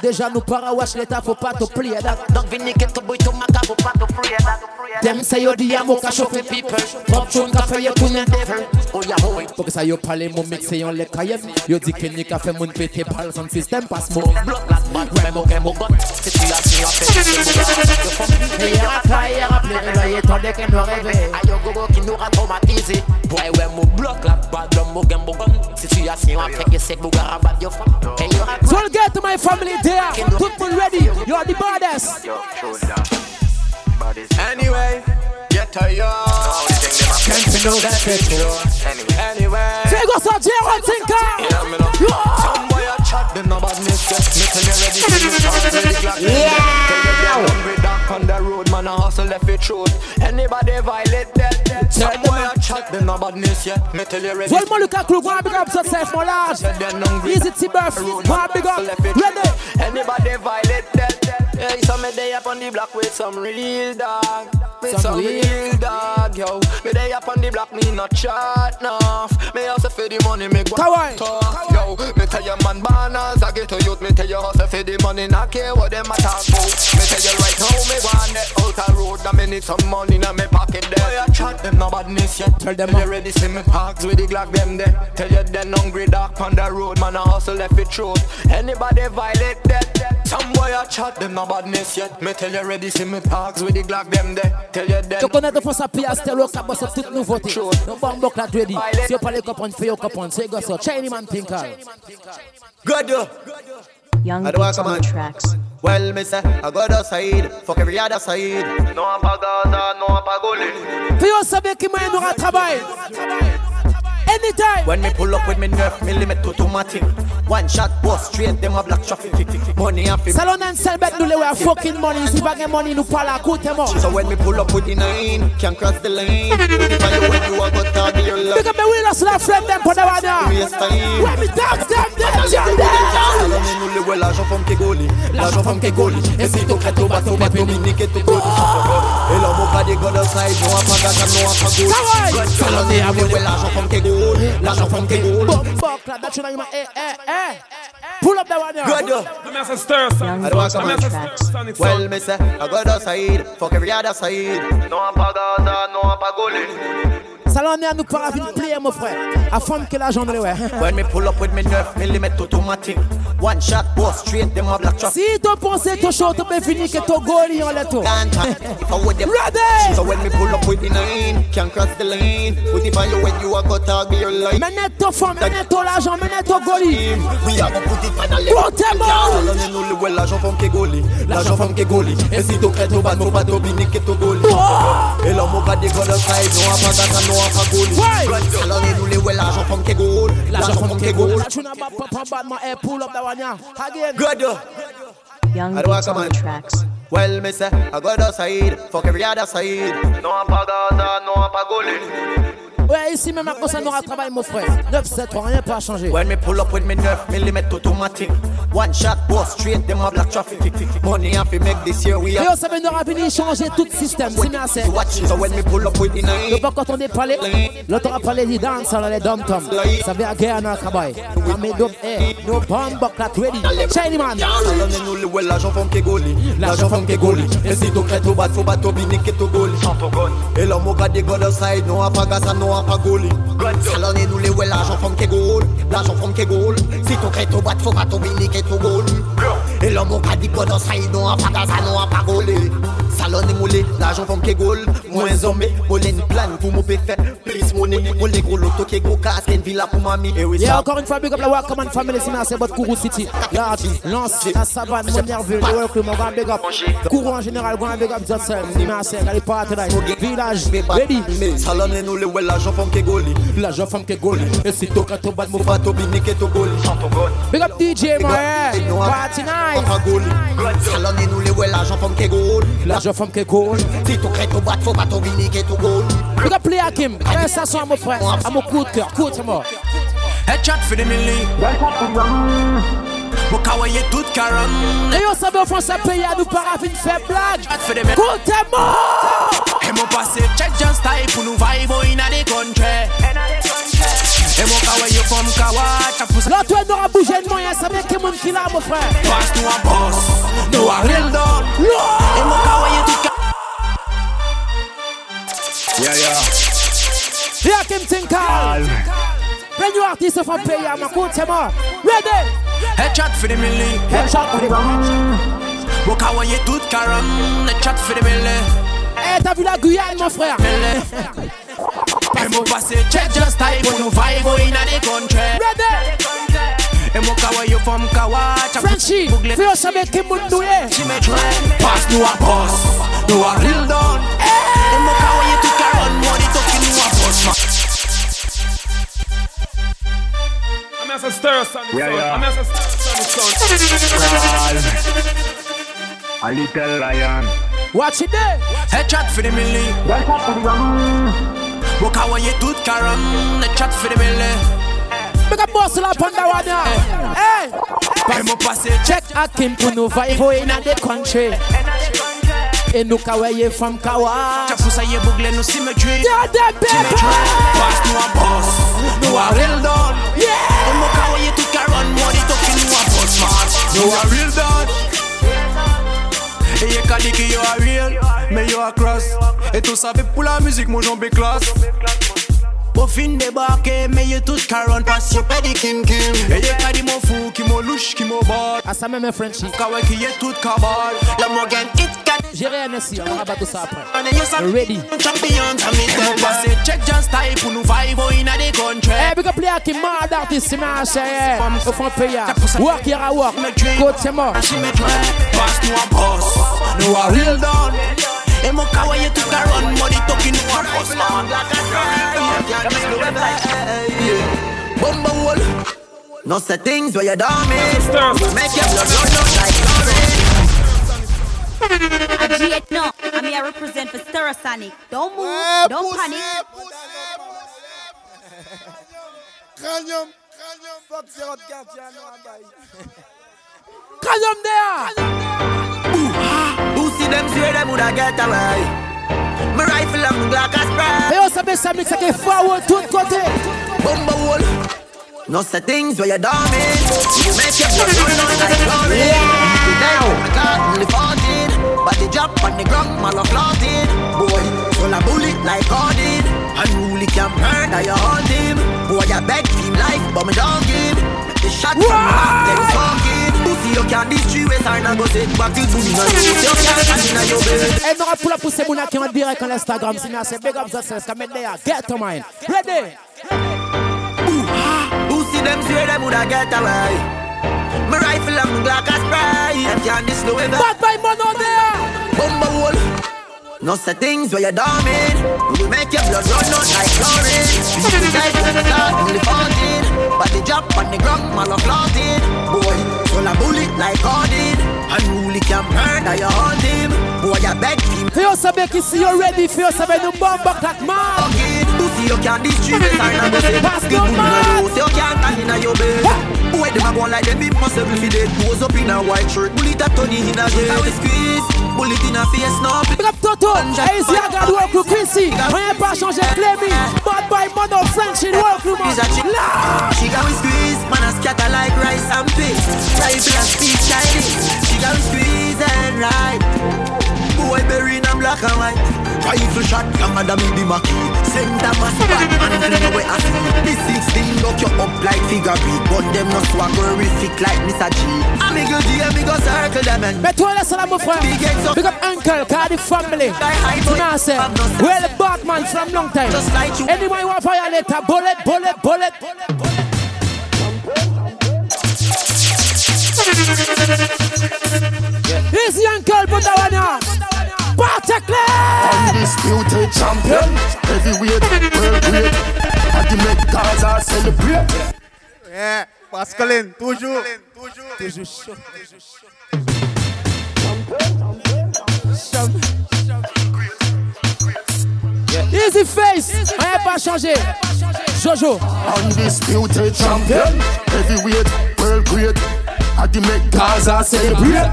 Déjà nous para wash l'état, faut pas te plier that. Donc, vini que tu boy, tu m'as faut pas te prier that. Them say yo di amo ka chauffer people. Pop tune ka fait yo tourner devil. Oh, yeah, oh, oui. Pour que ça yo parle mon mix et on les kayem. Yo dit que ni ka fait mon pété balle son système passe mon. Bloc, la pas de ouais, mon game, mon gars. Situation à faire que c'est Bouga rabat yo femme. Et y'aura pas, y'aura pleuré, là, y'a tendé qu'elle nous rêve. Aïe, yo, gogo, qui nous a traumatisé. Ouais, ouais, mon bloc, la pas de mon game, mon gars. Situation à faire que c'est Bouga rabat yo femme. Et y'aura So I'll get to my family there. Tout le monde ready. You are the baddest. Anyway, get a yard Can't you know that Anyway Say go so J1 Tinker. Yeah, me. Some boy a chat, them no badness. Me tell you ready, see me talk to the Glock. Yeah. Tell you them hungry dark on the road, man. I hustle left it throat. Anybody violate that? Some boy a chat, them no badness yet. Me tell you ready. Well, mon Lucas Crew, go and big up yourself, my lad. Easy T-Buff, and big up. Ready? Anybody violate that? Some me day up on the block with some real dog. With some, some real, real dog, yo. Me day up on the block, me not chat enough. Me also for the money, me go talk. Yo, me tell you man banners, I get to youth. Me tell you hustle for the money, not care what them a talk about. Me tell you right now, me want that out a road, and me need some money in my pocket there. Boy, I chat them no badness yet. Tell them you ready, see me parks with the Glock them there. Tell you then hungry dark on the road, man I hustle left it throat. Anybody violate that? Some boy a chat them no badness yet. Me tell you ready, see me parks with the Glock them there. Tell you then. Tu connais de fois ça pire, c'était le cap, c'est toute nouveauté. Non bon bloc là ready. Si on parle copon, fais au copon, c'est go so. Chinese man think Good. Young beats on the tracks. Well, me say, I go the side, fuck every other side. No apagada, no apagoli. Puis on savait qu'il m'a un travail. Anytime. When me pull up with me 9 mm automatic. One shot, boss straight, them a black traffic. Money and Salon and sell bet nous les fucking money. Si pas money nous parle à côté moi. So when me pull up with the nine, can't cross the lane. If I when you a go tag your love. Up me wheel us la friend them for the one now. When me dance them, them jam them. Salon nous les ouais l'argent femme qui goli, l'argent femme qui goli. Et si tu crètes au bateau, bateau Dominique et tu goli. Et l'homme au cas des gars de side, non a pas gata, non a pas goli. Salon nous les ouais l'argent femme qui goli. L'argent from the gold. Fuck, like that, you know, you eh, eh, eh. Pull up that one here. Good, yo. I'm a stir, son. I don't want to Well, me say, I go the side. Fuck every other side. No apagada, no apagoli. Salon à nous parle une player mon frère. À femme que l'argent ouais. When me pull up with me 9 mm automatic. One shot, boss straight, them a black truck. Si tu pensais que show, tu peux finir que ton goal y en letto. Ready! So when me pull up with the nine, can't cross the lane. Put it on you when you a go tag be your life. Menette ton femme, menette ton l'argent, menette ton goli. We a go put it on the left. Put them on! Salon nous le ouais l'argent femme qui goli. L'argent femme qui goli. Et si tu crées ton ton bas, ton bini que ton goli. Et l'homme au cas des gars de side, non a pas d'argent, non a pas goli. Salon nous le ouais l'argent femme qui goli. L'argent femme qui goli. La tune about papa bad my air pull up that one yeah. Again. Good. Young beats on tracks. Well, me say, I go the side, fuck every other side. No apagada, no apagoli. Ouais, ici même à ça n'aura travail, mon frère. 9, 7, rien pas changé. When me pull up with me 9 mm automatic. One shot, boss straight, them a black traffic. Money have to make this year we are. Yo, ça veut nous rappeler changer tout système, c'est bien assez. So when me pull up with the nine. Le pas quand on est parlé, l'autre a parlé du dance, alors les dom tom. Ça veut à guerre dans le travail. Mais donc, eh, no bomb, buck, that ready. Shiny man. Salon nous le ouais, l'argent femme qui goli. L'argent femme qui goli. Et si tu crées tout bas, faut pas tout bini que tout goli. Et l'homme au cas des gars de side, non a pas gaz, non a pas goli. Salon nous le ouais, l'argent femme qui goli. L'argent femme qui goli. Si tu crées tout bas, faut pas tout bini que tout goli. Et l'homme au cas des gars de side, non a pas gaz, non a pas goli. Salon nous le, l'argent femme qui. Moins molen plan pour mon péfait. Plus money, gros loto qui gros casque, une villa pour mamie. Et oui, Yeah, encore une fois, big up la Wakaman family, c'est merci, votre Kourou City. Large, Lance, la savane, mon nerveux, le welcome, mon grand big up. Kourou en général, grand big up, merci, allez pas tonight. Village, ready. Salon nous le ouais, l'argent femme qui goli. L'argent femme qui goli. Et si tu goli. Big up DJ, my. Party night. Salon ouais, l'argent femme qui goli. L'argent femme qui goli. Si tu crées tout bas, faut pas tout bini que tout goli. Big up Play Hakim. Fais ça sur mon frère. À mon coup de cœur. Écoute-moi. Headshot for the milli. Mukawaye tout karam. Et on au fond ça paye à nous parafine faire blague. Écoutez-moi. Et mon passé check just type pour nous vibe in a the country. Et mon kawaye from Kawa. Là, toi, n'aura bougé de moyen. Ça veut que mon qui là, mon frère. Pass nous un boss. Nous a real. Et mon kawaye tout karam. Yeah, yeah. Here Kim Tinkal. Brand new artist from Pay, I'm a coach, Ready? Headshot for the milli. Headshot for the Mukawaye tout karam. Headshot for the milli. Eh, t'as vu la Guyane, mon frère? Et mon passé check just type pour nous vibe in the country. Ready? Et mon kawaye from Kawa. Frenchie, fais au saber qui moun doué. She me. Pass nous a boss. Nous a real done. Et mon kawaye tout karam. Money talking nous a boss. I'm as a stir, son. Yeah, yeah. I'm as a stir, son. A little lion. Watch it there. Headshot for the milli. Walk out when you tooth caram. Headshot for the a bustle up that one now. Hey. Fais-moi passer. Check Akim pour nous vibe oh, in the country. Et nous kawaye from Kawa. Chaque fois ça y est bouclé, nous cimétrie. Yeah, that baby. Pass nous un boss. Nous a real done. Yeah. Et moi kawaye tout caron. Money talking nous a boss man. Nous a real done. Et y'a qu'à dire que yo a real, mais a cross. Et tout ça fait pour la musique, mon jambe est classe. Au fin débarqué, mais y'a tout caron, passe y'a pas de kim kim. Et y'a qu'à dire mon fou, qui mon louche, qui ah, mon bad. À ça même, Frenchy. Kawa qui y'a tout cabal. La Morgan, it can. J'ai rien ici, on va battre ça après. On est yes, Ready. Champion, champion. Passé check just type pour nous vibe in the country. Hey, eh, big up play qui mad artist, c'est ma chère. Au fond payer. Work here, I work. Code c'est mort. Pass nous un boss. Nous a real done. Et mon kawaii tout a run. Money talking nous a boss man. Bumba wall. No say things where you down me. Make your blood run down like I G8 no, I'm here represent for Stereosonic. Don't move, don't panic. Cranium, cranium, fuck zero quartier, no abaye. Cranium there. Who see them swear them woulda get away. Me rifle and me Glock a spray. Et on savait ça mix avec forward tout côté. Bumba wall. No say things where you down me. You make your blood run down like glory. Now, I got only 14. But the drop on the ground, man, I'm floating. Boy, full of bullet like Cordin. Unruly can murder your whole team. Boy, I beg team life, but me don't give. Make the shot from my back, then fucking. Pussy, you can't destroy it, and I go sit back till boom. You can't stand in your bed. Et eh, nous pour la pousser mon qui en direct en Instagram. C'est big up sense. Come in there. Get to mine. Ready. Who see them swear them woulda get away. Me rifle and me Glock a spray. Them can't diss no ever. Bad by man out there. Bumba wall. No say things where you down in. We will make your blood run out like chlorine. You when the start only 14. But the drop on the ground, man, I'm floating. Boy, full of bullet like Cordin. Unruly can murder your whole team. Boy, I beg team. Fais saber qu'ici you ready. Fais saber nous bombe like man. Pussy, you can't destroy it, and say Pass Good go woman, man. you say you can't stand in your bed. Boy, them a go like them impossible fi dead. Pose up in a white shirt, bullet a Tony in a. How we squeeze, bullet in a face, no. Big up Toto. Et ici, I got work with Quincy. Rien pas changer, Clémy. Bad by man of French in work with man. She got we squeeze, man a scatter like rice and peas. Rifle and speak Chinese. She got we squeeze and ride. Boy bury in a black and white. Rifle shot, your mother me the Mackie. Center mass bad man, you know where I see. This 16 lock you up like figure beat. But them no swag horrific like Mr. G. I'm a go G, I'm a go circle them and. Mais toi, laisse la mon frère. Big up uncle, Cardi family. Tu m'as say, well, the Batman from long time. Anyone want violate a bullet, bullet, bullet. Easy uncle, put that one on. Party clear. Undisputed champion, heavyweight, world great. And the make Gaza celebrate. Yeah, Pascaline, toujours. Toujours chaud. Easy face, rien pas changé. Jojo. Undisputed champion, heavyweight, world great. And the make Gaza celebrate.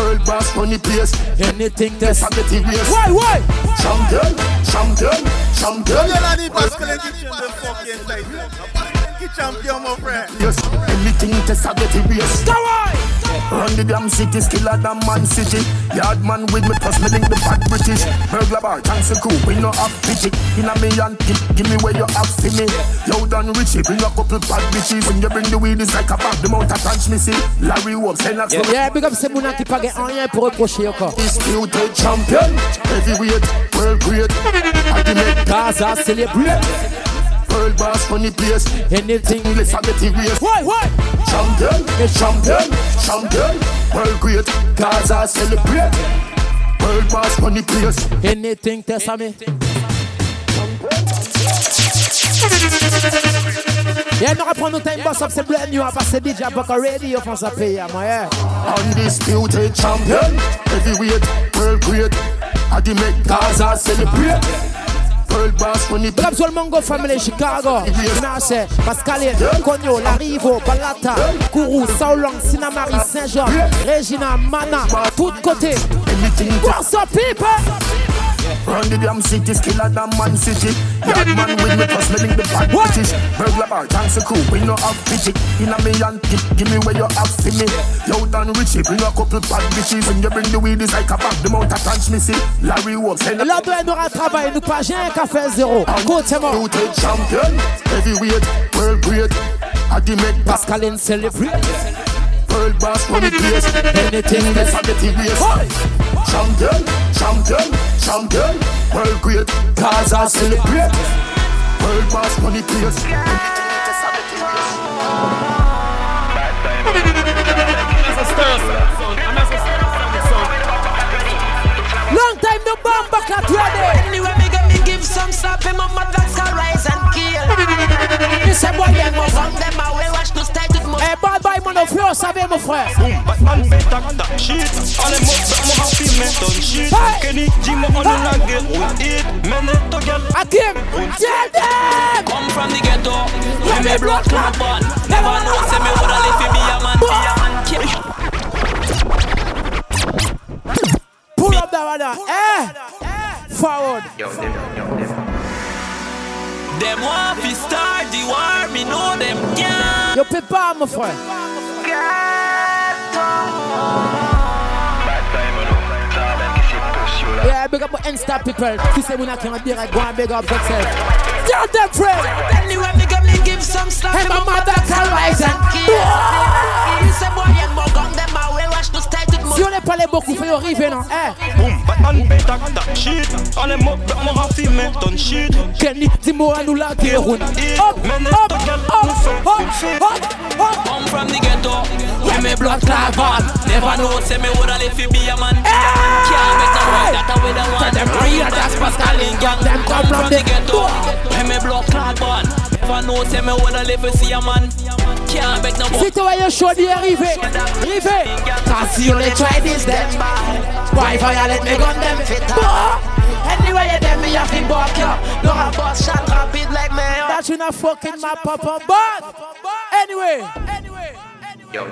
World boss funny place. Anything that's a getting race. Why, why? Champion, champion, champion. Yo, la dit Pascaline qui tient de fucking title. Champion, mon frère. Yes, anything that's a getting race. Go on. Run the damn city, skiller than man city. Yard man with me, plus me link the bad British. Burglar bar, thanks to crew, we no have pity. In a me and give, give me where you have for me. Yo done richie, bring a couple bad bitches. When you bring the weed, it's like a bag, the mount of punch me see. Larry Wolf, send us Yeah, big up c'est mon qui pas rien pour reprocher encore. Disputed champion, heavyweight, world great. Ultimate Gaza celebrate. World boss funny place. Anything let's have it race. Why, why? Champion, champion, champion. World great. Gaza celebrate. World boss funny place. Anything test me. Yeah, nous reprend nos time boss up, c'est brand new, parce que DJ Buck already, on ça paye à moi, yeah. Undisputed champion, heavyweight, world great. I the make Gaza celebrate. Pearl Bass when it Grab Soul Mongo Family Chicago. Nase, Pascaline, Cogno, Larivot, Balata Kourou, Saulong, Sinnamary, Saint-Jean Regina, Mana, tout côté. What's up people? Run the damn city, skiller than man city. Yard man with me, the bad bitches. Burglar bar, thanks a crew, we no have pity. In a and tip, give me where you have for me. Yo, done Richie, bring a couple bad bitches. When you bring the weed, it's like a back, the transmission. Larry Wolf, send a doit nous travail, nous pas j'ai un café zéro. Côté-moi. Champion, heavyweight, world great. I the make Pascaline celebrate. Pearl boss run the place. Anything that's a dirty waste. Champion, champion, champion. World great. Gaza celebrate. Pearl Bass run the place. Long time no bomb back at ready. Anyway, me get me give some slap him on my that's a rise and kill. You say boy, yeah, Them from them away, watch to stay to Eh, bad boy, mon offre, savez mon frère. Batman betak tak shit. Ale mo brak mo happy me done shit. Kenny Jimo on the nugget with it? Men it to get Akim Tell them! Come from the ghetto. When me blood clot. born Never know say me woulda live be a man Be a man. Pull up that one, eh? Forward. Them want fi start the war Me know them can't Yo, pas, mon frère. Yeah, big up my Insta people. Qui c'est mon account direct, go and big up yourself. Tell them, friend. Anyway, me get me give some slap Hey, my mother can rise and kill. You say boy, and more gun them away, watch to to Si on n'est pas les beaucoup, faut y arriver, non? Eh? Boom, Batman betak tak shit Ale mo brak mo happy me done shit Kenny, dis-moi à nous la guerre. Up, up, up, up, up, up. Come from the ghetto When me blood clot born Never know say me woulda live fi be a man Be a man Can't make no boy that a way the one them real, that's Pascaline gang. Them come from the the ghetto When me blood clot born Never know say me woulda live fi see a man Can't make no boy Si tu voyais chaud d'y arriver, arriver. Cause you only try this, then Why violate me gun them? Anyway, you them me have to buck ya. No a boss shot rapid like me. That you not fucking my papa, but anyway. Yo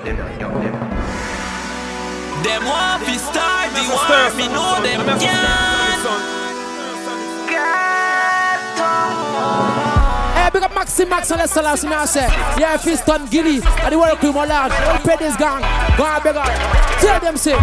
Them want fi start the war Me know them can't Hey, big up Maxi Max the Salas, me I say. Yeah, Fiston Gilly, and the world crew, my lad. Don't pay this gang. Go on, big up. Tell them, say.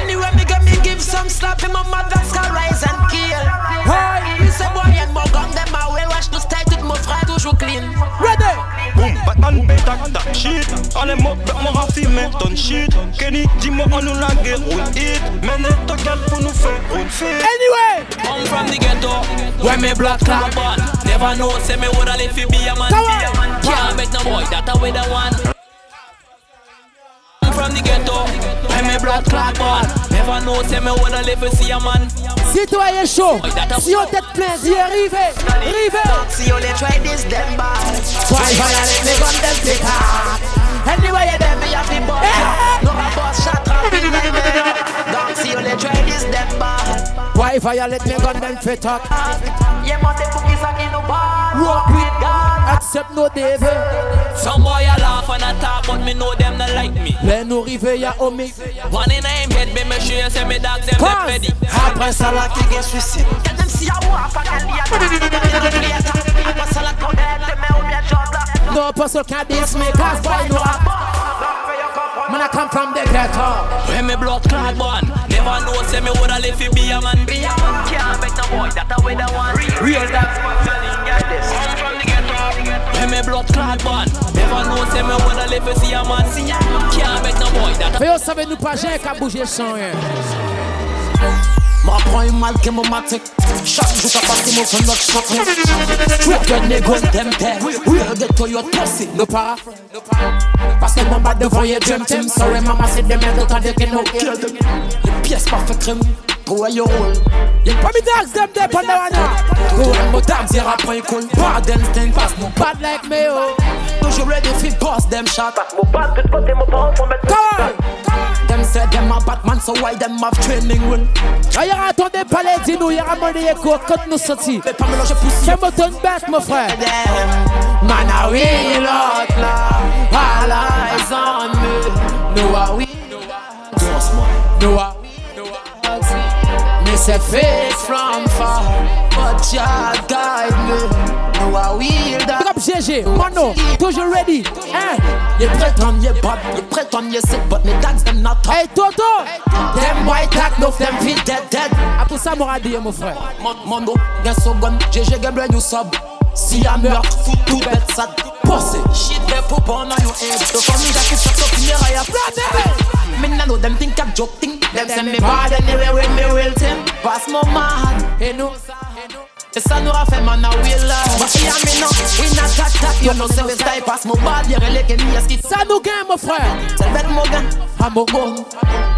Anyway, me get me give some slap on my a rise and kill. Hey. You say boy, and more gun them away, watch to stay to mon frère toujours clean. Ready? Boom, Batman betak tak shit. Ale mo brak mo happy me done shit. Kenny Jimo on the nugget with it Men it to get pour nous faire une fête Anyway. Come from the ghetto When me blood clot born Never know say me woulda live fi be a man. Come Be a man Can't make no boy that a way the one. Come from the ghetto When me blood clot born Never know say me woulda live fi see a man Si tu voyais chaud, si on t'être plein, d'y arriver, arriver. See you let try this them bad. Why violate me gun them pick up? Anyway, you them me have to buck ya. No a boss shot rapid like me. Don't see you let try this them bad. Why violate me gun them fit up? Yeah, man, the bookies are in the bar. Walk with God, accept no devil. Some boy a laugh and a talk but me know them not like me Les nous river ya omi. One in him head me me sure say me dogs them Pause. get ready Après ça la qui get suicide. Get them see a walk and a later. Après ça la connaît, te mets au bien job là. No person can diss me cause boy no rap. Man I come from the ghetto. When me blood clot born Never know say me woulda live fi be a man. Be a man Can't make no boy that a way the one Real. That Come from the ghetto. When me blood clot born Never know say me woulda live fi see a man. Can't make no boy that Mais yo savez nous pas j'ai qu'à bouger sans rien. Ma une mal que mon matic Chaque jour qu'à partir mon connote choqué Straight when they go them there? We'll get to your pussy No para. Parce que bas devant y'a dream team. Sorry mama c'est des merdes quand des no kill them. Les pièces parfait crème Who are you? Hold? You put me dogs them there on the one Who are my dogs here up on cool. Them thing pass no bad like me oh. Toujours ready fi boss them shot? Mon bad put côté mon pound for mettre Come on Them say them a Batman so why them have training rule Ailleurs attendez pas les dis nous Y'a mon écho quand nous sortis Mais pas mélanger poussière Fais-moi ton bête mon frère Man I will out now All eyes on me. No I will No I Me say face from far But Jah guide me. No I will Big that up GG Mano Toujours ready. Hein You pretend you bad You pretend you sick But me dogs them not top Hey Toto! Them white tag no them feet dead dead. Après ça m'aura dit mon frère Mondo oh, Get so gun. GG get brand new sub See I'm meurtre Tout bête sad Pussy. Shit they pop on you head. So for me that is shut up in your eye eh? Me nah know them think I'm joking. Them send me bad anyway when me will them Pass my man. Et nous Et ça nous a fait man a will uh. But yeah me no We not that that. You know we style pass my bad You relate que me a skit Ça nous gagne mon frère C'est bête mon gars À mon gon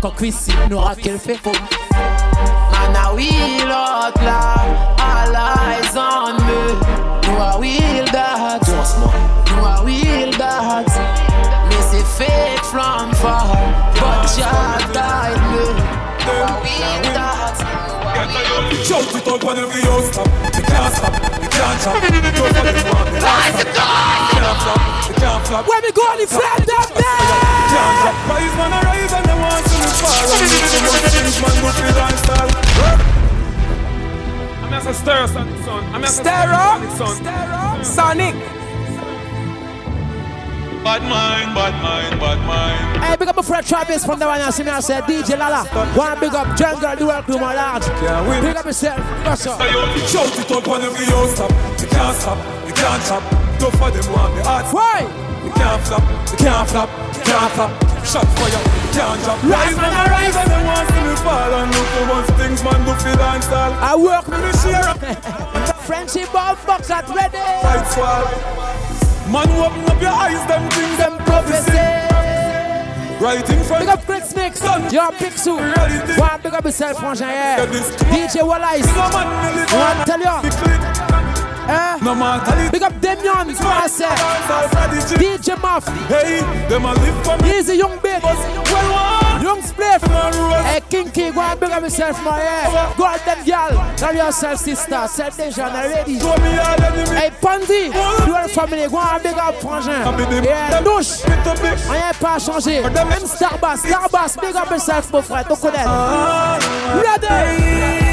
Quand Chrissy nous raquelle fait faux Man a will out loud All eyes on me No I will that No I will that Me say fake from far But guide me No I will that Shout it out when every house stop. They can't stop, they can't stop. Don't let it run, they can't stop. They can't flop, they can't flop. Where we go the friend up They can't there. Rise man, I rise and they want to me fall. And if you want things, man, go feel and style. I'm as a stir, son. son. I'm as a Stir up. son. Sonic. Bad mind, bad mind, bad mind. Hey, big up my friend Travis from the one I see me I said DJ Lala. One big up Jungle, the work room large. Can't win. Big up yourself. What's up? Shout it out when every house stop. You can't stop, You can't stop. Don't for them want me heart. Why? They can't flop, they can't flop, they can't flop. Shot fire, they can't drop. Rise man, I rise and they want to fall. And look for once things man do feel and style. I work Me share up, Friendship ball box at ready. fight swell. Man, open up your eyes, them things them prophecy. Right in front Big up Chris Mix. Your Pixu. One big up yourself, frangin, yeah. DJ Wallace. No man, me live One tell you. Eh? No matter Big up Demion. I DJ Muff. Hey, them a live for me. Easy young bit. Well. Young Spliff. Hey, Kinky, go and big up yourself, my yeah. Golden girl. Tell yourself, sister. Set Dejan already. Show me all enemy. Hey, Pandy. Your family, go and big up, frangin. Yeah, douche. Rien pas changé. Même Starbass. Starbass, big up yourself, mon frère. Tu connais. Ready?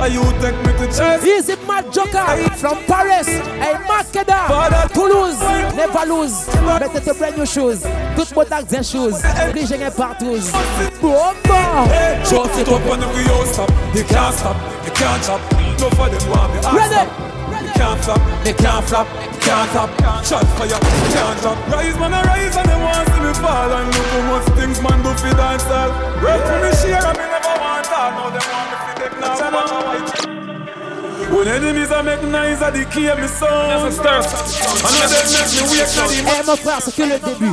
Are you take me to chase? Easy Mad Joker from Paris. Hey, Makeda. Toulouse. Never lose. Mettez tes brand new shoes. Toutes vos tags et shoes. Obligé de partout. Bomba. Shout it up when every house stop. They can't stop, they can't stop. No for them want me Ready? stop. They can't flop, they can't flop, can't stop. Shot fire, they can't drop. Rise man, I rise and they want to me fall. And look how much things man do for all. Work for me share and me never want all. Now they want me for them. When enemies are make noise, I declare me sound. I know them make me wake up the Eh mon frère, c'est que le début.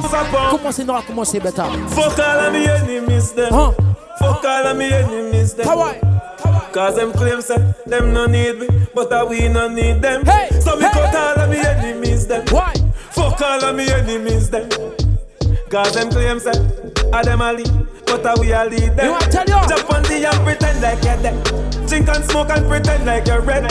Commencez, non, commencez, bêta. Fuck all of me enemies them. Huh? Fuck all of me enemies them. Kawaii. Cause them claim say them no need me, but uh, we no need them. Hey, so me hey, cut hey. all of me enemies them. Why? Fuck all of me enemies them. Cause them claim say I them a lead, but uh, we a lead them. You want tell you? Jump on the and pretend like you're dead. Drink and smoke and pretend like you're red.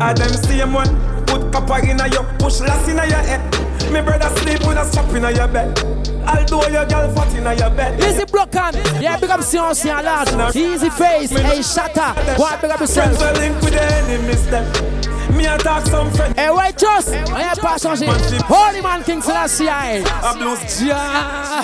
I them same one put copper in a your push lass in a your head. Me brother sleep with a strap in your bed. Although your girl fat in your bed. Easy block on. Yeah, big up si ancien large. Easy face. Hey, shatter. And big up yourself. Friends will link with the enemies them. Me attack some friends. Hey, white just. Rien pas changé. Holy man King Selassie. A blues Ja.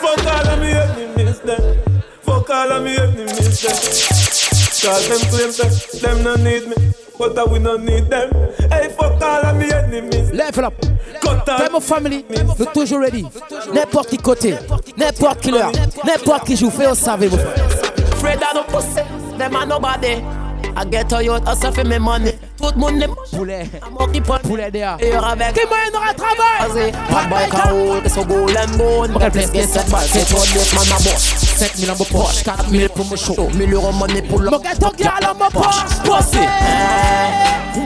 Fuck all of me enemies them. Fuck all of me enemies them. Cause them claim say them no need me, but we no need them. Hey, fuck all of me enemies. Level up. Cut Fais out. mon family, nous toujours ready. N'importe qui côté, n'importe qui l'heure, n'importe qui joue, fais au savez, mon frère. Afraid of no pussy, them a nobody. I get a yacht, I suffer me money. Tout le monde est Poulet, moqué pas. poulet derrière. Et avec Qui moyen aura travail? Bad boy can hold, so go and bone. Quel place que cette balle, c'est toi, yes, man, a boss. 5000 en mon poche, 4000 pour mon show. 1000 euros money pour le Mon gâteau gal en mon poche. Pussy. Eh.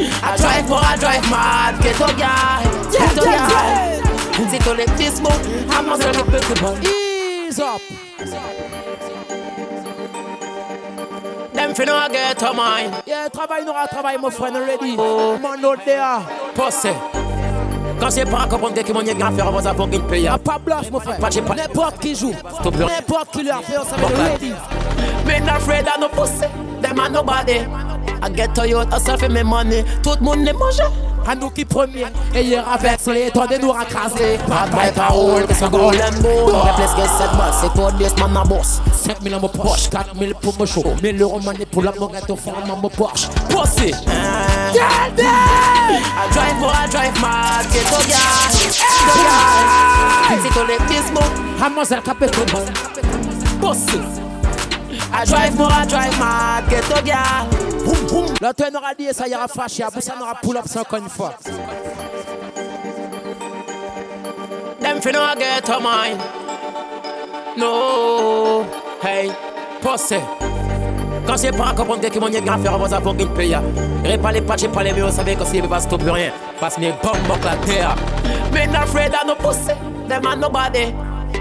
I drive for I drive mad, ghetto guy, ghetto guy. C'est tous les petits mots, à mon seul petit bon. Ease up. Them finna get a mind. Yeah, travail n'aura travail, mon frère, ready. Oh, mon autre there. Pussy. Quand c'est pas comprendre que mon grand faire avant ça pour qu'il paye. Pas bluff, mon frère. Pas j'ai pas. N'importe qui joue. Stop bluff. N'importe qui leur fait, ça va être ready. Me not afraid of no pussy. Them are nobody. I get to you, I sell for me money. Tout le monde les mange. À nous qui premier. Et hier avec les toi de nous racraser. Pas de parole, que c'est golden ball. On replace que cette balle, c'est toi, des man à boss. 5000 en mon poche, 4000 pour mon show. 1000 euros money pour la mon gâteau fort en mon poche. Pussy. Get I drive for I drive mad. Get to ya. Get ya. C'est tous les petits mots. Mademoiselle capé tout bon. Pussy. I drive more, I drive mad, get to girl. Boum boum. Là, tu n'auras dit ça ira fâché. Après ça, n'aura pull up ça encore une fois. Them finna get to mine. No, hey, pussy. Quand c'est pas comprendre que mon grand avant ça pour qu'il paye. Répa les patchs, pas les mieux, on savait que c'est pas stop rien. Parce que les bombes la terre. Me not afraid of no pussy, them are nobody.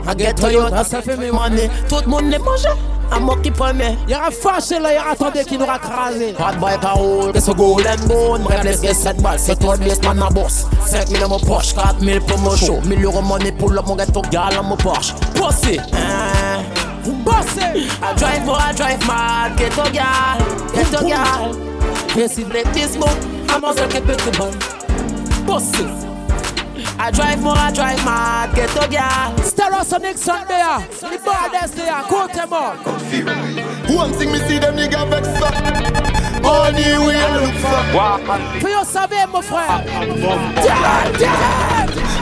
I get to you, I sell for me money. Tout le monde les mange. À moi qui premier. Y'aura fâché là, y'aura attendu qui nous racrasé. Hot boy parole, que ce golden bone. Reckless que cette balle, c'est toi le best man à boss. 5000 dans mon poche, 4000 pour mon show. 1000 euros money pour le mon gâteau gal dans mon poche. Pussy. Pussy. I drive for I drive mad. Get to gal, get to gal. Yes, if let this move, I'm also keep it to bun. I drive more, I drive mad, get to girl. Stereosonic Sun there, the borders there, quote them all. One thing me see them nigga vex up. Money we a look for. For you savez, mon frère.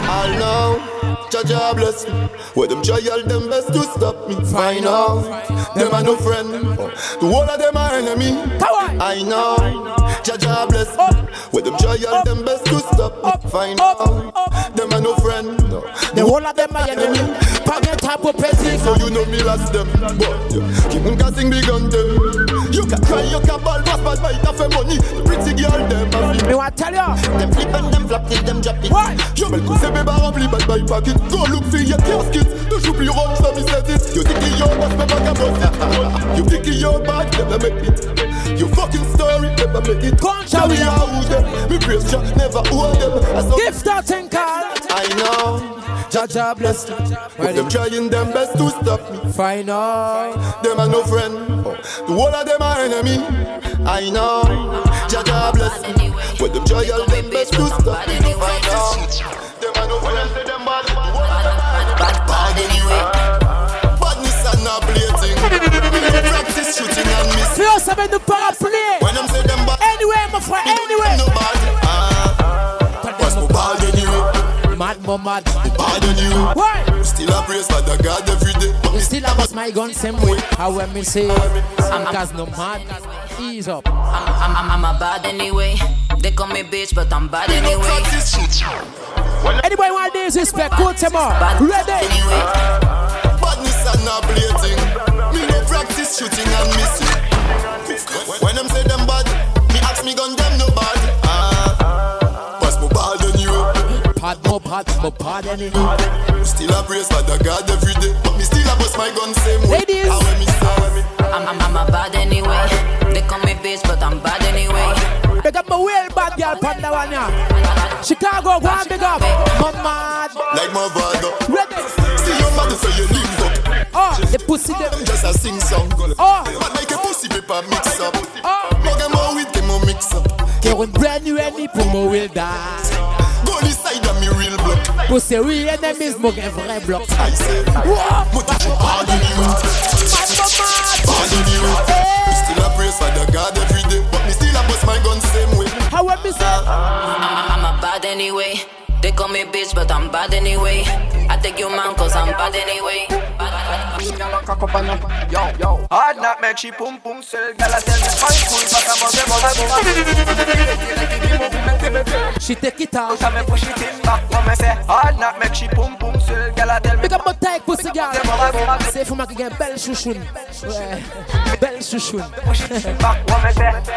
I know. Jaja bless me. Where them try all them best to stop me. Find out. Them are no friend. The whole of them are enemy. I know. Jaja bless me. Where them try all them best to stop me. Find out. Them are no friend. The whole of them are enemy. Pagin tapo petty. So you know me last them. But yeah. keep on casting big on them. You can cry, you can ball, pass bad bite off money. The pretty girl them. Me want tell you. Them flip and them till them drop it. Why? You bel coup c'est bébé rempli bad by pocket. Go look for your casket. Toujours plus rock, ça me set it. You think you boss, mais pas qu'à boss it. You think you're bad, never make it. You fucking story, never make it. Concha we out them. Me praise Jah, never hold them. Gift that thing call. I know. Jaja bless me. But them trying them best to stop me. Find out. Oh. Them are no friend. The whole of them are enemy. I know. Jaja bless me. But them try all them best to stop me. Find out. Shooting and miss. Feel something to parapluie. When them say them bad. Anyway, my friend, anyway. No bad. Ah. What's no bad anyway? Mad, mo mad. Bad anyway. Why? Still a praise for the God every day. Me still a bust my gun same way. How when me say, I'm cause no mad. Ease up. I'm, I'm, I'm a bad anyway. They call me bitch, but I'm bad anyway. Anybody want disrespect? Quote them all. Ready? Badness and not blating. Me no practice shooting and missing. When them say them bad, me ask me gun them no bad. Ah, pass my bad anyway. Pad no pad, mo pad anyway. Still a praise for the God every day, but me still a bust my gun same way. Ladies. How when me say, I'm, I'm, I'm a bad anyway. They call me bitch, but I'm bad anyway. Big up my well bad girl panda one ya. Chicago, go and big up. My mad. like my father. Ready? See your mother say you leave up. Oh, the pussy uh. them. Them just a sing song. Oh. But like a pussy paper mix up. Oh. Mug them all with them all mix up. Get one brand new any pour mon will die. Go this side of me real block. Pussy real enemies, mo gen vrai bloc. I say, Wow. Mo touch you hard on you. Mad, mo mad. Hard on you. Still a praise for the God every day, but me still a bust my gun same way. How when me say? I'm, I'm, I'm a bad anyway. They call me bitch, but I'm bad anyway. I take you man, cause I'm bad anyway. Hard not make she pum pum sell. Girl, I tell me She take it out. So me push it in back when me say hard not make she pum pum sell. Girl, I tell me Big up my tight pussy gars. C'est faut qui gagne belle chouchoune. Ouais. Belle chouchoune.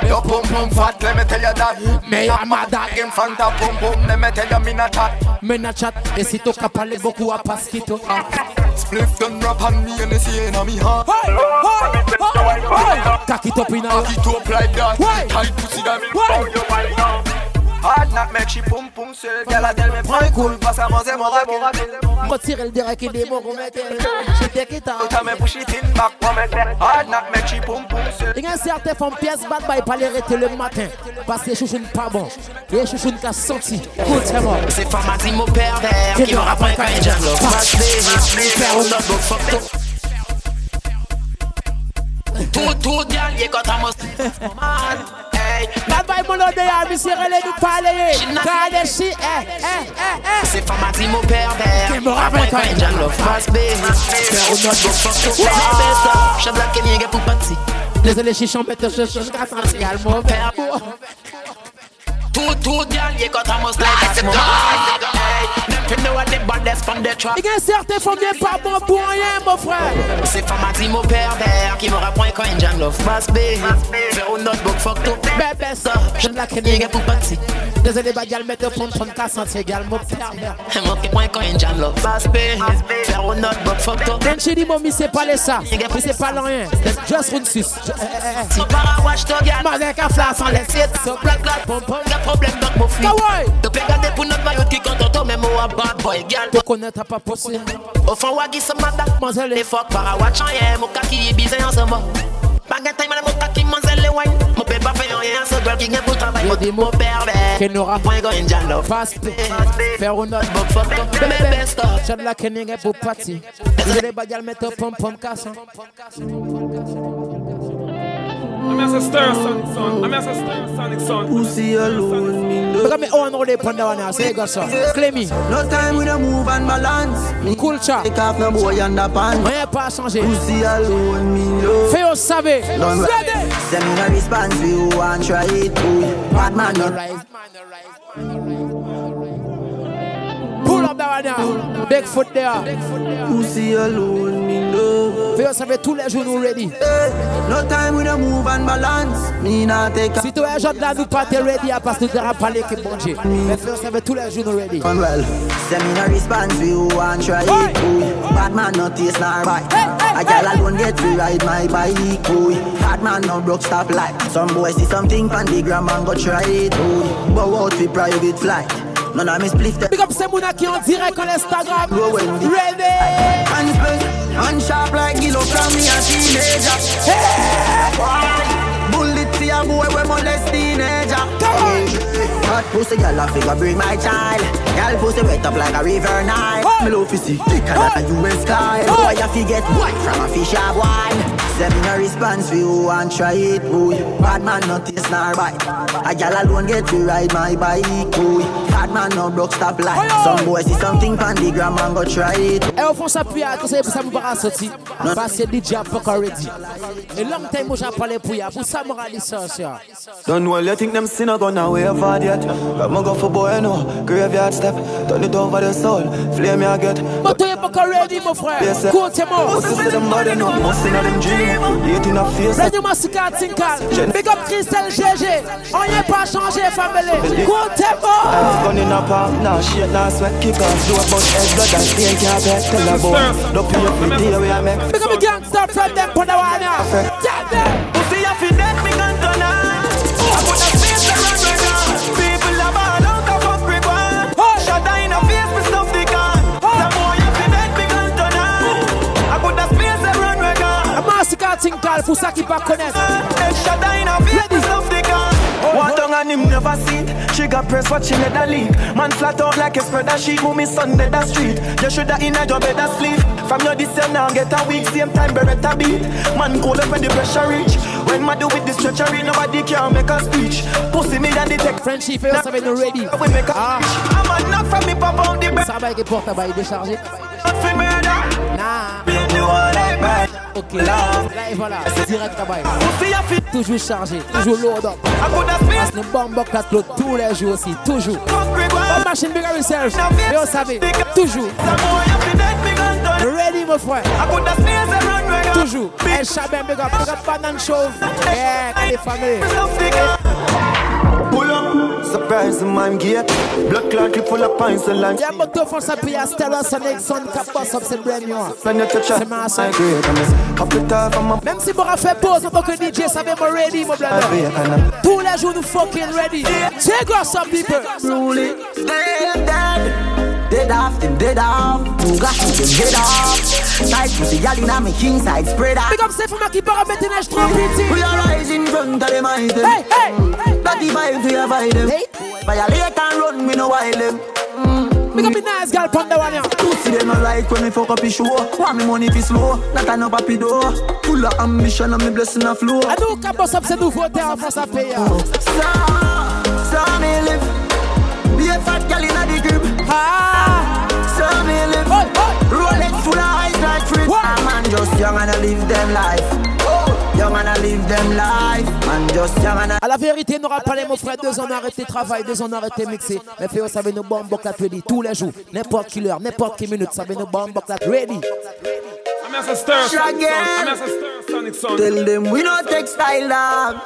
Yo pum pum fat, let me tell you that. Me a mada. In front of pum pum, let me tell you me not chat. Me not chat. Et si tu parler beaucoup à pasquito. Spliff done rap on me and they see in me heart. Hey, hey, hey, hey. Cock it up in a. Cock it up like that. Hey. Tight pussy that me. Hey. Hard knock make she pum pum seul. Girl a tell me prends cool parce que moi c'est mon rapide. Me tire le direct et des mots qu'on mette. Je t'ai quitté. Tout me push it in back, moi mette. Hard knock make she pum pum seul. Il y a certains femmes pièces bad by pas les arrêter le matin. Parce que chouchoune pas bon. Et chouchoune qu'a senti. Écoute-moi. C'est formaté mon pervers qui me rapprend quand il jam l'offre. Passe les faire un autre beau photo. Tout, tout, d'allier quand t'as mon man. Bad boy mon nom de ya, monsieur relais nous parler. Quand les chi, eh, eh, eh, eh. C'est formaté mon pervers qui me rappelle quand il jam l'offre. Passe les faire un autre beau photo. C'est ça, je blague qu'il n'y a pour partir. Désolé, chichon, mais te cherche, je casse un cigal, mon père. Tout, tout, d'allier quand t'as mon slide. C'est mon man. Them know what the baddest from the trap. Il y a certains femmes bien pas bon pour rien, mon frère. C'est formaté mon pervers qui me rapprend quand il jam l'offre. Passe les faire un autre beau photo. Bébé, ça, je ne la connais Il y a pour partir. Désolé, bagal, mais te prendre 34 égal, mon pervers. Mon qui point quand il jam l'offre. Passe faire un autre beau photo. Then she dit, mommy, c'est pas les ça. Mais c'est pas rien. Just one sis. Si para watch to get. Mazek a flash sans les sites. So black black pom pom. Y'a problème donc mon fils. Kawaii. Donc regardez pour notre maillot qui compte autant même au bad boy girl. Te connaître pas possible. Au fond wagi se manda. Mazel. Les fuck para watch en yé. Mon kaki bizé ensemble. Baguette time mon kaki mazel les wine. Mon père pas fait rien. Ce girl qui vient pour travailler. Mon pervers. Qui n'aura point quand il jam love. Passe Faire une autre box photo. Bébé best up. De la kenning pour partir. Désolé, bagal, mais te pom pom cassant. I'm as a stir sonic son. I'm as a stir sonic son. Pussy alone, me love. Look at me own all the panda one now. Say go so. Claim me. No time with a move and balance. Culture. Take off no boy underpants. Rien pas changé. Pussy alone, me love. Fais au savé. Don't Ready. Send me no response for you and try it too. Bad man no rise. Pull up that one now. Big foot there. Pussy alone, me love. Fais savé tous les jours nous ready. No time with a move and balance. Me not take Si tu es jeune là, nous pas te ready à que tu as parlé que bon Dieu. Mais fais savé tous les jours nous ready. well. Send me no response you and try it. Bad man no taste nor bite. A gal alone get to ride my bike boy. Bad man no broke stop light. Some boys see something on the gram and go try it boy. But out with private flight. None of me spliff the Big up Semuna qui en direct en Instagram. Ready. And sharp like Gillo from me a teenager. Hey! Bullet see a boy we molest teenager. Hot pussy gyal a figure bring my child. Gyal pussy wet up like a river Nile. Me love see thicker than a US style. Boy a fi get white from a fish of wine. Send me no response for you and try it boy. Bad man no taste nor bite. A gyal alone get to ride my bike boy. Bad man no broke stop light. Some boy see something on the gram and go try it. Et au fond, ça pue à tout ça, pour ça, me pas sortir. Parce que DJ a pas encore ready. Et long time, moi, j'ai parlé pour ya. Pour ça, moi, j'ai licence, ya. Don't know, you think them sinner gonna way forward yet. I'ma go for boy, no. Graveyard step, turn it over the soul. Flame I get. But tu es pas encore ready, mon frère. Yes, sir. Écoute-moi. What's this them body no? Must in them dream. Eating a face. Radio Massacre Tinkal. Big up Christelle GG. On y est pas changé, family. Écoute-moi. Gun in a palm, nah shit, nah sweat, kick off, do about head blood and pain can't bet, tell a boy, don't pay up the day we a make. Big up the gangster from them, put the one now. Tell them. Pussy a fi dead, me gun turn on. I put a face around right now. People a ball out of fuck one. Shot her in a face, me stuff the gun. Some boy a fi dead, me gun turn on. I put a space around right now. Massacre Tinkal, pour ça qui pas connaître. Shot her in a face, me stuff the gun. One tongue and him never see it. She got press what she let her leak. Man flat out like a spreader sheet. Move me son dead the street. You shoulda in a job better sleep. From your this now get a week. Same time beretta beat. Man cold up when the pressure reach. When man do with this treachery, nobody can make a speech. Pussy me and the tech. Friendship, you have been ready. We make a ah. I'm a knock from me pop on the bed. Ça va avec porte à bail déchargé. Nah. Ok, là, là et voilà, c'est direct à bail. Toujours chargé, toujours lourd up. Que bombe là tous les jours aussi, toujours. Bonne machine big up yourself. Et on savait, toujours. Ready mon frère. Toujours. El Chabin, big up, big up, Banana Chauve. Yeah, les familles. Pull up, surprise the man gate. Blood clot clip full of pints and lime. Yeah, but don't force up here, Stella Sonic, son, cap boss up, c'est brand new. When you touch C'est ma I agree, and it's up the top of my Même si Bora fait pause en tant que DJ, ça va me ready, mon brother. agree, and I'm Tous les jours, nous fucking ready. Take us some people. Truly dead, dead. Dead off, them dead off. Two shoot them dead off. Side pussy, y'all in my king side spread out. Big up, c'est pour moi qui part mettre neige trop petit. We are rising front of them eyes them. Hey, hey, hey. That the vibes we avoid them. Hey. Violate and run, me no while them. Big up the nice girl from the one here. Pussy them no like when me fuck up his show. Want me money fi slow, not a no papi door. Full of ambition and me blessing a flow. I know cap boss up, c'est nouveau terre, face à payer. So, so me live. Be a fat girl inna the crib. Ah. Man just young and I live them life. Young and I live them life. Man just young and I. À la vérité, n'aura pas les mon frère. Deux ans arrêté travail, deux ans arrêté mixer. Mais fait, vous savez, nos bombes la ready tous les jours. N'importe quelle heure, n'importe quelle minute, savez, nos bombes la ready. I'm as a stir sonic son. I'm as a stir sonic son. Tell them we no textile dog.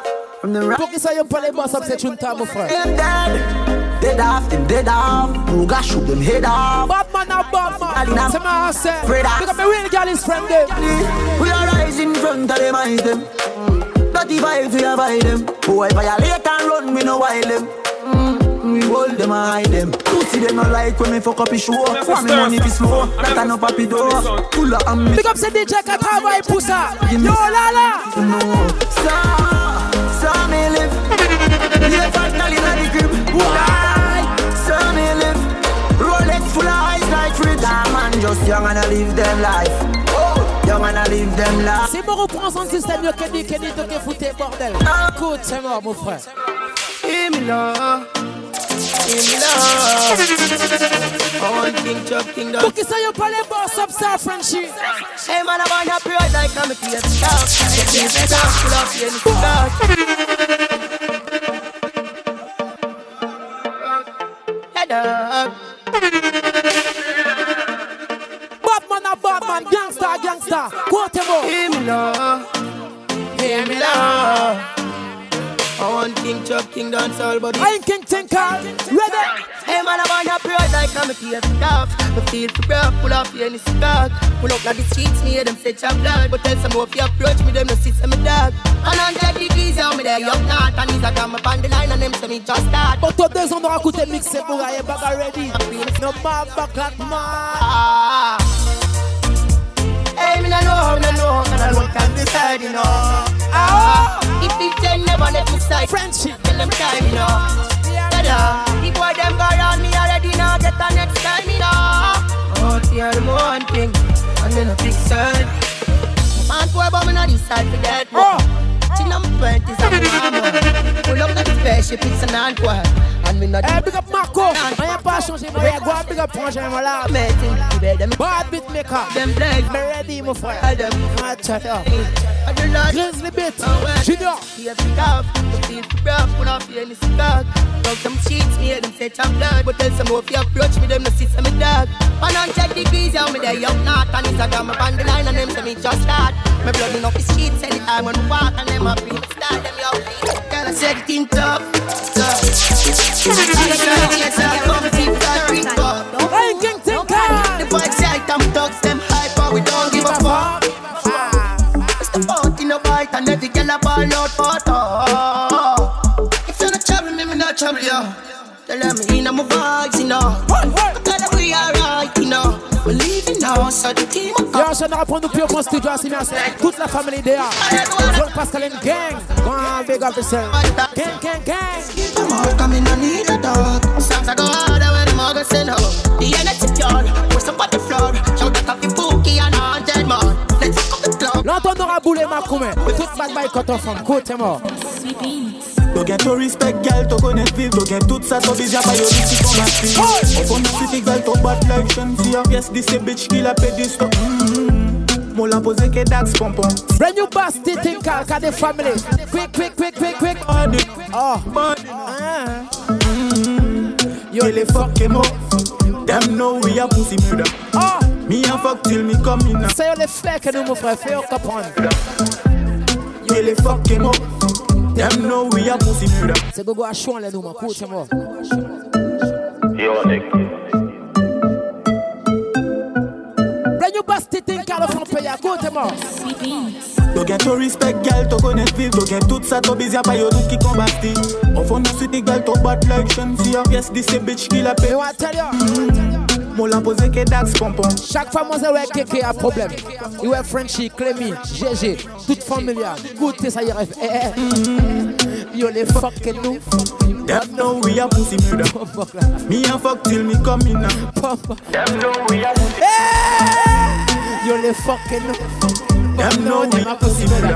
From the rap. Pour qui ça, y'aime pas les boss up, c'est une table, mon frère. Them dead. Dead off, them dead off. Who got shoot them head off. Batman now, Batman. C'est ma answer. Afraid of- eh, Look at me real girl is friend them. We are rising in front of them eyes them. Dirty vibes we avoid them. Boy violate and run, we no wild them. We hold them and hide them. Pussy them no like when me fuck up his show. Want me money fi slow, that a no papi door. Full of ambition. Big up, c'est DJ qui travaille pour ça. Yo, la la. No, so, so me live. Be a Si me reprends son système, yo, Kenny, Kenny, te que fouté, bordel. Écoute, c'est mort, mon frère. Hear me now. Hear me now. I want king chop king dog. Pour qui ça, yo, pas les boss up, ça, Frenchie. Hey man, I want a pride like I'm a tear stop. The tear stop, full of pain, stop. Head up. Gangsta, gangsta. Quote him out. Hear me now. Hear me now. I want king chop king dance all body. I ain't King Tinker. Ready? Hey man, I want a pride like I'm a tear stop. Me feel for breath, pull off any stock. Pull up like the streets, me hear them say chop blood. But tell some if you approach me, them no see some dog. And on that degrees, how me there, young not. And he's a come up on the line and them say me just start. Toi, deux ans, on aura coûté mixé pour aller baga ready. No man back like man. Me no know, me no know, and I look on the side, you know. Ah. If it ten never let me side. Friendship. Tell them time, you know. Yeah, The boy them go around me already now, get the next time, you know. Oh, them one thing, and then a big side. Boy, but me not decide for that. Oh. Chin and panties and mama. Pull up the spaceship, it's an antwerp. And me not Hey, big up Marco. I ain't pas changé, mais go on, big up Frangin, voilà. Bad beat maker. Them blades, Me ready, frère. all them. I do like Grizzly beat. Junior. We go. The feel for breath, put off any cigar. Dog them cheats, me them say chop blood. But tell some more if you approach me, them no see some dog. One hundred degrees, yeah, me there young not. And it's a me on the line, and them say me just start. My blood in off the streets, anytime when we walk, and them a feel the start, them yo. Girl, I said it in tough, tough. I said yes, I come deep, I a ball out talk. If you not trouble me, me not trouble you. Tell them me in my vibes, you know. Tell them we alright, you know. We leaving now, so the team will Yo, je ne reprends nous plus au studio, c'est merci. Toute la famille. Paul Pascal and gang. Go on, big up yourself. Gang, gang, gang. come out, come in, I need a dog. Songs I go harder when the mother say no. The energy pure, with somebody. Shout out the bookie and a hundred more. L'entendre aura boulé ma coumé. Toute bad bye quand on femme. Côte, mort. To respect, girl, to connect with To get tout ça, to be japa, yo, this is for my feet Up on the city, girl, to bad like Shantia Yes, this a bitch, kill a pedis, to mm Mola pose ke dax pompon Brand new Tinker, got the family. Quick, quick, quick, quick, quick. Body, Oh. body Ah. Yo, les fuck him up Them know we a pussy murder Oh. Me a fuck till me come in. Ça y est, les faits que nous, mon frère, fais comprendre. Yeah, les fuck him up. Them know we are pussy murder. C'est Gogo à chouan, les nous, mon coach, moi. Yo, Nick. Brand new basti thing, car le fond paye à côté, moi. To get to respect, gal, to connaître vivre. To get tout ça, to busy, pas yo tout qui combattit. On fond nous suite, gal, to bad like Shansia. Yes, this a bitch qui la paie. You want tell you? Mon la pose que dax pompon. Chaque fois, moi, j'ai quelqu'un a problème. Il ouais Frenchy, Clémy, GG, toute famille. Goûtez ça, y rêve. Eh, eh. Yo, les fucking nous. Them know we are pussy murder. Me and fuck till me come in. Them know we are pussy murder. Yo, les fucking nous. Them know we are pussy murder.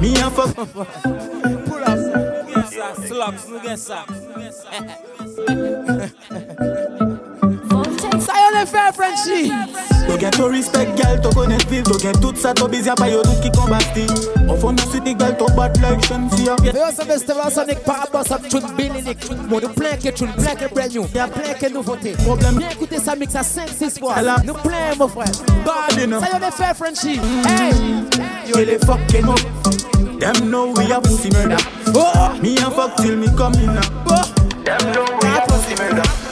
Me and fuck. Pull up. Slaps, nous get ça. Ça y est, les fait Frenchy. To get to respect, gal, to connaître vivre. To get tout ça, to busy, pas yo tout qui combattit. On fond nous suite, gal, to bad like Shansia. Mais on savait c'était là, Sonic Parabos, up tune Billy Nick. Mon de plein que tune, plein que brand new. Y'a plein que nouveautés. Problème. Bien écouter ça mix à 5-6 fois. Nous plein, mon frère. Bad enough. Ça y est, les Frenchy. Mm. Hey. Yo, les fucking up. Them know we are pussy murder. Oh. Me and fuck till me come in. Oh. Them know we are pussy murder.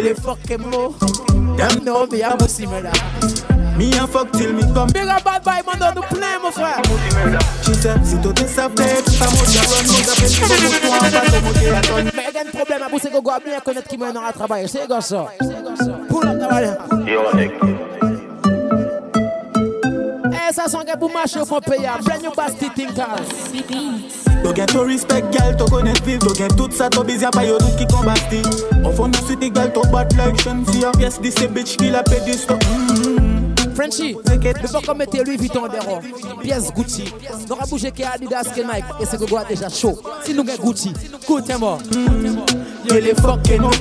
Yo, les fucking mots. Them know me a pussy murder. Me and fuck till me come. Big up bad boy, man, don't play, mon frère. She said, si tu te savais, tout ça, moi, j'ai run, moi, j'ai fait tout, moi, toi, en bas, de mon téléphone. Mais il y a un problème, à pousser Gogo à bien connaître qui m'a dans à travailler. C'est comme ça. Pull up, travail. Yo, Nick. Eh, ça sent que pour marcher au fond payer. Brand new basti thinkers. To get to respect, gal, to connaître vivre. To get tout ça, to busy, pas yo tout qui combattit. On fond nous suite, gal, to bad like Shansia. Yes, this a bitch qui la paie du stock. Frenchy, ne pas comme mettre Louis Vuitton derrière. Pièce Gucci. Nous avons bougé qui Adidas, qui Nike. Et c'est que Gogo a déjà chaud. Si nous avons Gucci, écoutez-moi. Yo, les fucking up.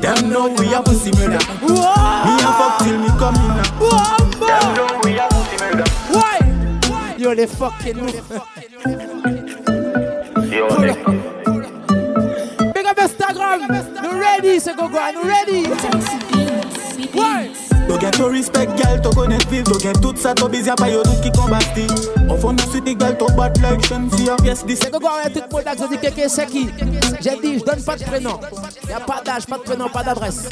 Them know we are pussy murder. Me and fuck till me come in. Them know we are pussy murder. Why? Yo, les fucking nous. Yo, Nick. Big up Instagram. Nous ready, c'est Gogo. Nous ready. Why? To get to respect, gal, to connaître vivre. To get tout ça, to busy, pas yo tout qui combattit. On fond nous suite, gal, to bad like C'est tout le monde a dit quelqu'un c'est qui. J'ai dit, je donne pas de prénom. Y a pas d'âge, pas de prénom, pas d'adresse.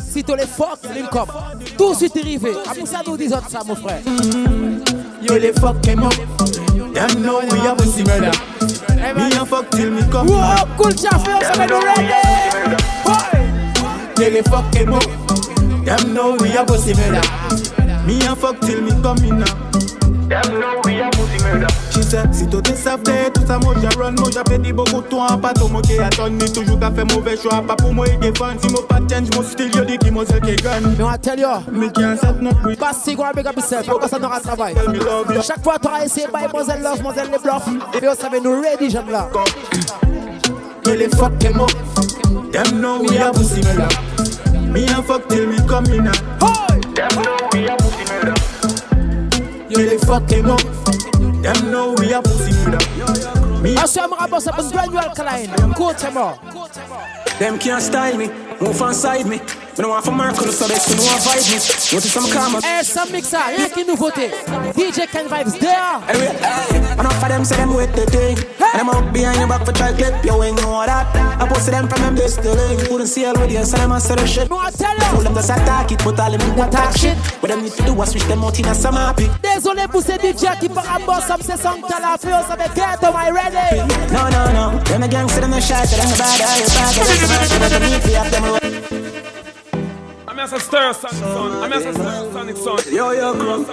Si tu les fuck. Tout suite arrivé. Après ça, nous disons ça, mon frère. Yo, les fucking up. Them know we murder. Me and fuck till me come. Wow, cool chauffeur, ça va nous ready. Yeah, les fucking up. Them know we are pussy murder. Me now. Me and fuck till me come in. Them know we are pussy murder. She said, si tu te savais, tout ça, moi j'ai run, moi j'ai pété beaucoup de temps, pas tout mon qui attend, ni toujours qu'à faire mauvais choix, pas pour moi et défendre, si moi pas change, mon style, yo dit qui moi seul qui gagne. Mais on va tell you. Me can't set not free. Pas si gros, big up yourself, que ça n'aura travail. Chaque fois, essayé, bye, mademoiselle love, mademoiselle les bluffs. Et on savait nous ready, jeune là. Yeah, les fucking up. Them know we are pussy murder. Me and fuck till me come in. Them know we are pussy. Yeah, les fucking up. Them know we are pussy murder. Me I saw my boss up in brand new alkaline. Go to. Them can't style me, move on side me. Me no want for Merkel, so they still want vibe me. Notice some karma. Eh, some mixer, rien qui nouveauté. DJ Ken Vybz there. Anyway, hey, enough of them say them with the thing. And them out behind your back for try clip, you ain't know that. I posted them from them link. Couldn't see all with you, so them a say the shit. No, I tell you. Fool them just attack it, but all them do attack shit. What them need to do is switch them out in a some happy. Désolé pour ces DJ qui par un boss son talent, fais ça avec get, am I ready? No, no, no. Them a gangster, them a shot, them a bad eye, bad eye. Them a need to have them I'm as a Stereosonic son. I'm as a Stereosonic son. Yo, yo, come.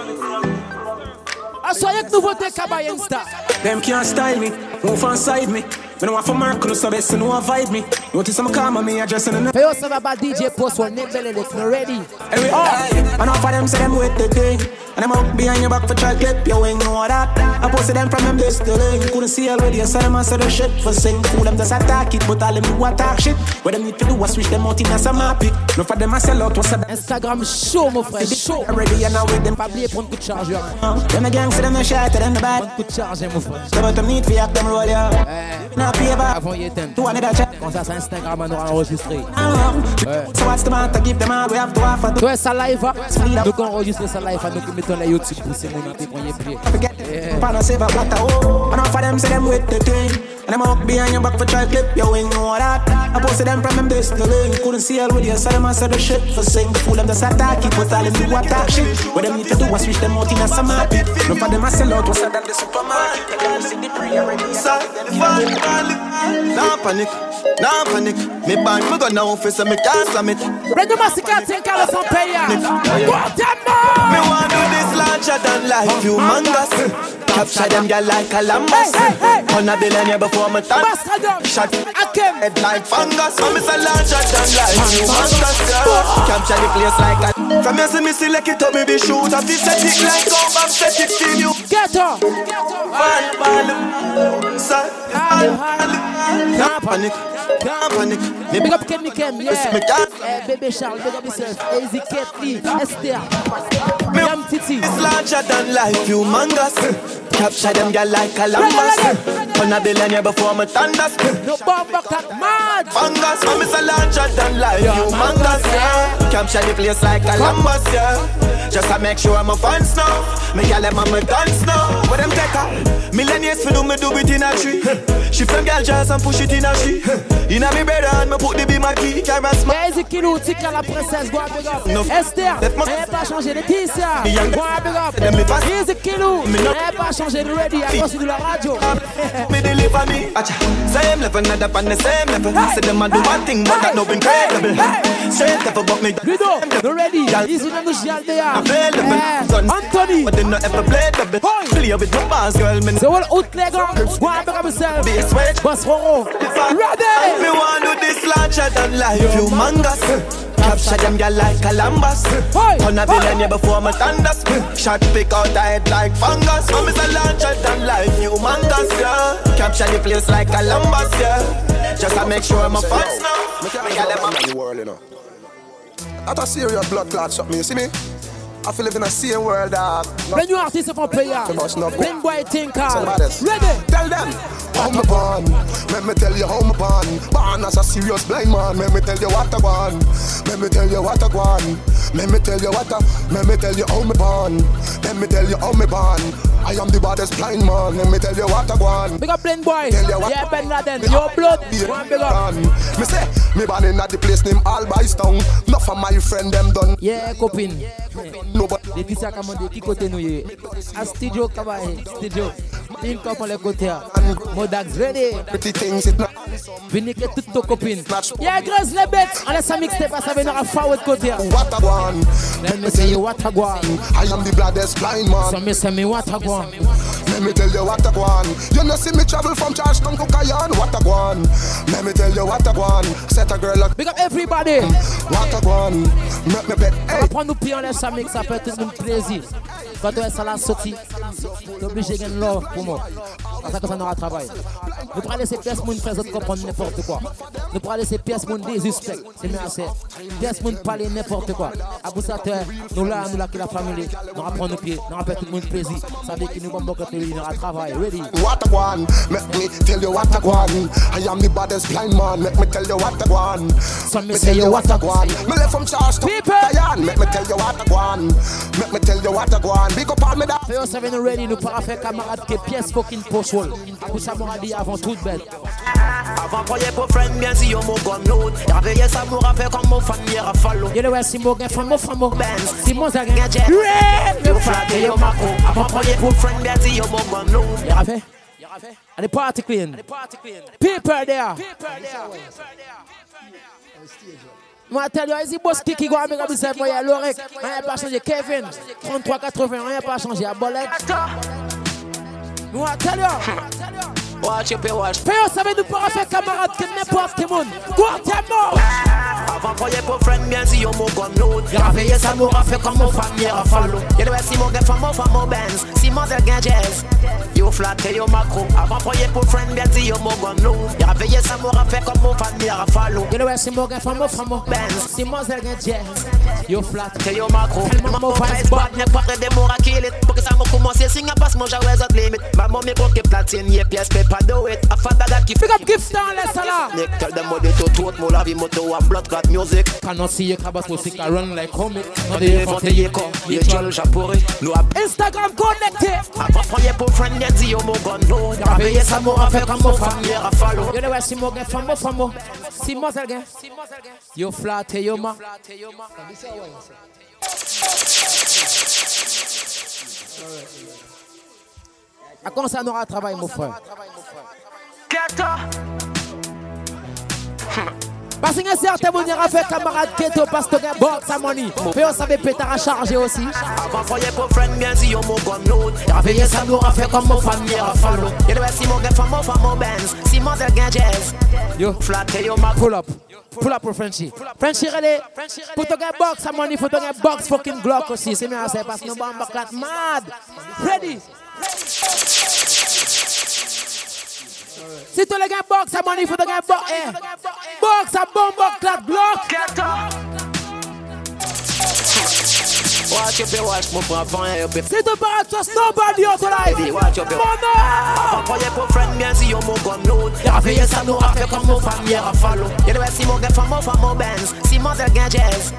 I saw you nouveauté Kabay Insta. Them can't style me, move on side me. Me no want for Merkel, so they still know vibe me. Notice some karma, me addressing the Fais ça va DJ Post one name belly lick, no ready. Anyway, oh. enough of them say them with the thing. And them out behind your back for try clip, you ain't know that. I posted them from them days to. Couldn't see already, so them answer the shit for sing. Fool them just attack it, but all them do attack shit. What them need to do is switch them out in a some happy. No for them I sell out, what's that? Instagram show, mon frère, show. Ready and now with them. Pas oublier prendre coup de chargeur. Them a gangster, them a shot, them a bad. Prendre coup de chargeur, mon frère. So but them need to have them roll, yeah. Eh. A paper. Avant, il était. Two another check. Quand ça, c'est Instagram, on aura enregistré. So what's the matter? Give them all we have to offer. Toi, ça live, nous qu'on enregistre ça live, nous mettons la YouTube pour ces mon tes premiers pieds. Yeah. Pan save a blatter, oh. Enough of them say them with the thing. And them up behind your back for try clip You ain't know that. I posted them from them this link Couldn't see all with you So them a say the shit for sing. Fool them just attack it But all them do attack shit What them need to do is switch them out in a summer. Pit Enough of them a sell out What's that than the supermarket. They can't see the pre-already Sir, Nah panic, nah panic. Me bang me gun now office and me can't slam it. Bring the massacre, think Carlos on pay ya What them Me want do this larger than life Humongous Capture them girl like Columbus On a billionaire before me turn um, Shot. head like fungus. I'm a larger than life Humongous yeah. Capture the place like a From here see me select it up me be shoot I feel set it like go back set it feel you. Get up. Ball, ball Sir, Nah panic, panic Big up Kenny Ken, yeah. Eh, Bébé Charles, big up yourself Easy Ketly, Esther Yam Titi. It's larger than life, humongous. Capture them girl like Columbus On a billionaire before me thunders. No bomb back that mad. Fungus, I'm a larger than life, humongous. Yeah. Capture the place like Columbus, yeah. Just to make sure I'm a fans now Me girl them my dance now What them take her? Millennials for do me do it in a tree. She from girl jazz and push it in a she In a me bed and me put the be my key. Camera smart Easy Kilo, Tika la princesse, go big up. Esther, elle n'a pas changé de Tissia Go big up. Easy Kilo, elle n'a pas changé de ready à cause de la radio. Me deliver me. Acha. Same level, not up on the same level. Say them a do one thing, but that no incredible. Same level, but me Ludo, no ready. Easy no Lucian there Available. Anthony. But they not ever play double Play with my bars, girl me So what outleg on Go big up yourself Bass wedge Boss Roro Ready Me want do this larger than life Humongous Capture them girl like Columbus On a billionaire before me thunders Shot pick out a head like fungus I'm a larger than life Humongous, yeah Capture the place like Columbus, yeah Just to make sure I'm a fans now Me tell them I'm the world, you know That's a serious blood clot shot me, you see me? I feel live in a same world, dog. The new artist from player. Big boy thinker. Ready? Tell them. How me born? Let me tell you how me born. Born as a serious blind man. Let me tell you what I want. Let me tell you what I want. Let me tell you what I. Let me tell you how me born. Let me tell you how me born. I am the baddest blind man. Let me tell you what I want. Big up blind boy. Yeah, Ben Laden. Your blood. One big up. Me say me born in at the place named Albistown. Enough of my friend them done. Yeah, copine. Nobody. Depi sa kamande ki kote nou ye A studio kabaye Studio. Une comme les côtés. Modax ready. Venez que toutes nos copines. Yeah, grosse les bêtes. On laisse un mixtape, ça va venir à forward côté. What I want. Let me tell you what I want. I am the blind man. So me say me what want. Let me tell you what I want. You know see me travel from Charleston to Cayenne. What I want. Let me tell you what I want. Set a girl up. Big up everybody. What I want. Make me bet. Hey. Prends nous pieds, on laisse un mix, ça peut être un plaisir. Quand tu es ça la sortie, tu es obligé de pour moi. C'est ça que ça n'aura travail. Nous pourrons laisser moun faire autres comprendre n'importe quoi. Nous pourrons laisser des suspects. C'est mieux assez. Moun parler n'importe quoi. À ça nous là, nous là qui la famille, nous apprendre nos pieds, nous rappelle tout le monde plaisir. Ça veut dire que nous vamos beaucoup de nous travail. Ready? What I want, make me tell you what I want. I am the baddest blind man. Make me tell you what I want. So me say you what I want. Me left from Charleston, Cayenne. Make me tell you what I want. Make me tell you what I want. Big up all me that. Fais ça nous ready, nous para faire camarade que fucking ça m'aura dit avant toute bête. Avant croyez pour friend bien si yo mon gun load. Réveillez ça m'aura fait comme mon fan hier à follow. Yo le ouais si mon fan mon fan mon. Si mon yo. Avant croyez pour friend bien si yo mon load. You have it? And the party clean. People there. Moi, tell you, is boss qui go avec un bise pour y aller Lorek. Rien pas changé. Kevin, 33-80, rien pas changé. À Bolek. Moi, tell you. Watch your pay watch. Pay us avec nous pour faire camarade que n'importe quel monde. Mort? Avant croyez pour friend bien si yo mon gun load. Réveillez ça m'aura fait comme mon hier à follow. Yo devait si mon gars mon femme mon Benz. Si mon gars gagne jazz. Yo flat et yo macro. Avant croyez pour friend bien si yo mon gun load. Réveillez ça m'aura fait comme mon hier à follow. Yo devait si mon gars mon femme mon Benz. Si mon gars gagne jazz. Yo flat et yo macro. Maman face bad n'est pas de mon. Pour que ça me commence signe passe mon j'avais autre limite. Maman me bloqué platine, y'a pièce pépé. Pas do it. A father that keep Big up gift down, let's allow. Tell them what they to throat, mo lavi moto a blood clot music. Cannot see your cabas music, I run like comic. Quand il est venté, il est con, il est jol, j'apporé. Nous a Instagram connecté. Avant premier pour friend, il dit yo mon gun, no. Y'a payé ça, mon affaire comme mon famille, a follow. Yo, le ouais, si mon gars, famo, famo. Si moi, c'est le gars. Yo, flat, yo, ma. À quand ça n'aura travail, mon frère? Parce que certains vont venir faire camarade ghetto parce que box à money. Mais on savait pétard à charger aussi. Avant premier pour friend, bien yo mon gun, no. Y'a payé ça, nous a fait comme mon famille, a follow. Y'a le si mon gars, famo, famo, Benz. Si mon gars, jazz. Yo, flat, yo, ma. Pull up. Pull up pour Frenchy. Frenchy, relais. Pour te gagner box à money, faut te gagner box fucking Glock aussi. C'est mieux faire parce que nous sommes mad. Ready? Si tu le box à money, faut te gagner box. Eh. Box à bombe, clap, block. Watch your watch, mon frère, avant un peu. Si tu parles, trust nobody out alive. Watch your Avant premier pour friend, bien dit yo mon gun, no. Y'a payé ça, nous a fait comme mon famille, a follow. You Y'a le si mon gars, famo, famo, Benz. Si mon gars, jazz.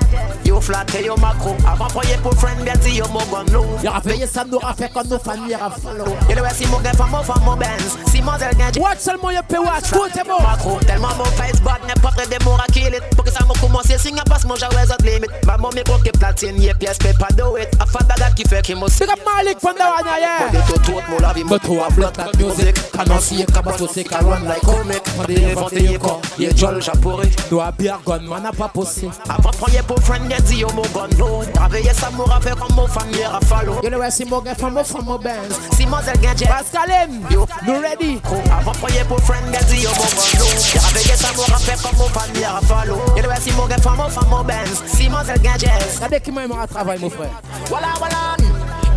Yo flat, yo macro. Avant premier pour friend, bien dit yo mon gun, no. Y'a payé ça, nous a fait comme nos familles, a follow. Y'a le si mon gars, famo, famo, Benz. Si mon gars, jazz. Watch seulement y'a pay watch, tout est bon. Macro, tellement mon face bad, n'est pas près de mon raquille. Pour que ça m'a commencé, si y'a pas mon j'avais autres limites. Maman, mes gros qui platine, y'a pièce, pas do it. A father that qui fait qu'il m'a Big up Malik from the one, yeah. But to throat, mo lavi moto a blood that music. Cannot see a cabas to say can run like comic. Quand il est venté, il est con, il est jol, j'apporé. Doit bien gun, man a pas possible. Avant premier pour friend, y'a dit yo mon gun, no. Y'a veillé ça, m'aura fait comme mon famille, a follow. Yo, le ouais, si mon gars, famo, famo, Benz. Si mon zèle gagne, Pascalim, nous ready. Avant premier pour friend, y'a dit yo mon gun, no. Y'a veillé ça, m'aura fait comme mon famille, a follow. Yo, le ouais, si mon gars, famo, famo, Benz. Si mon zèle gagne, Regardez qui m'a à travail, mon frère. Voilà, voilà.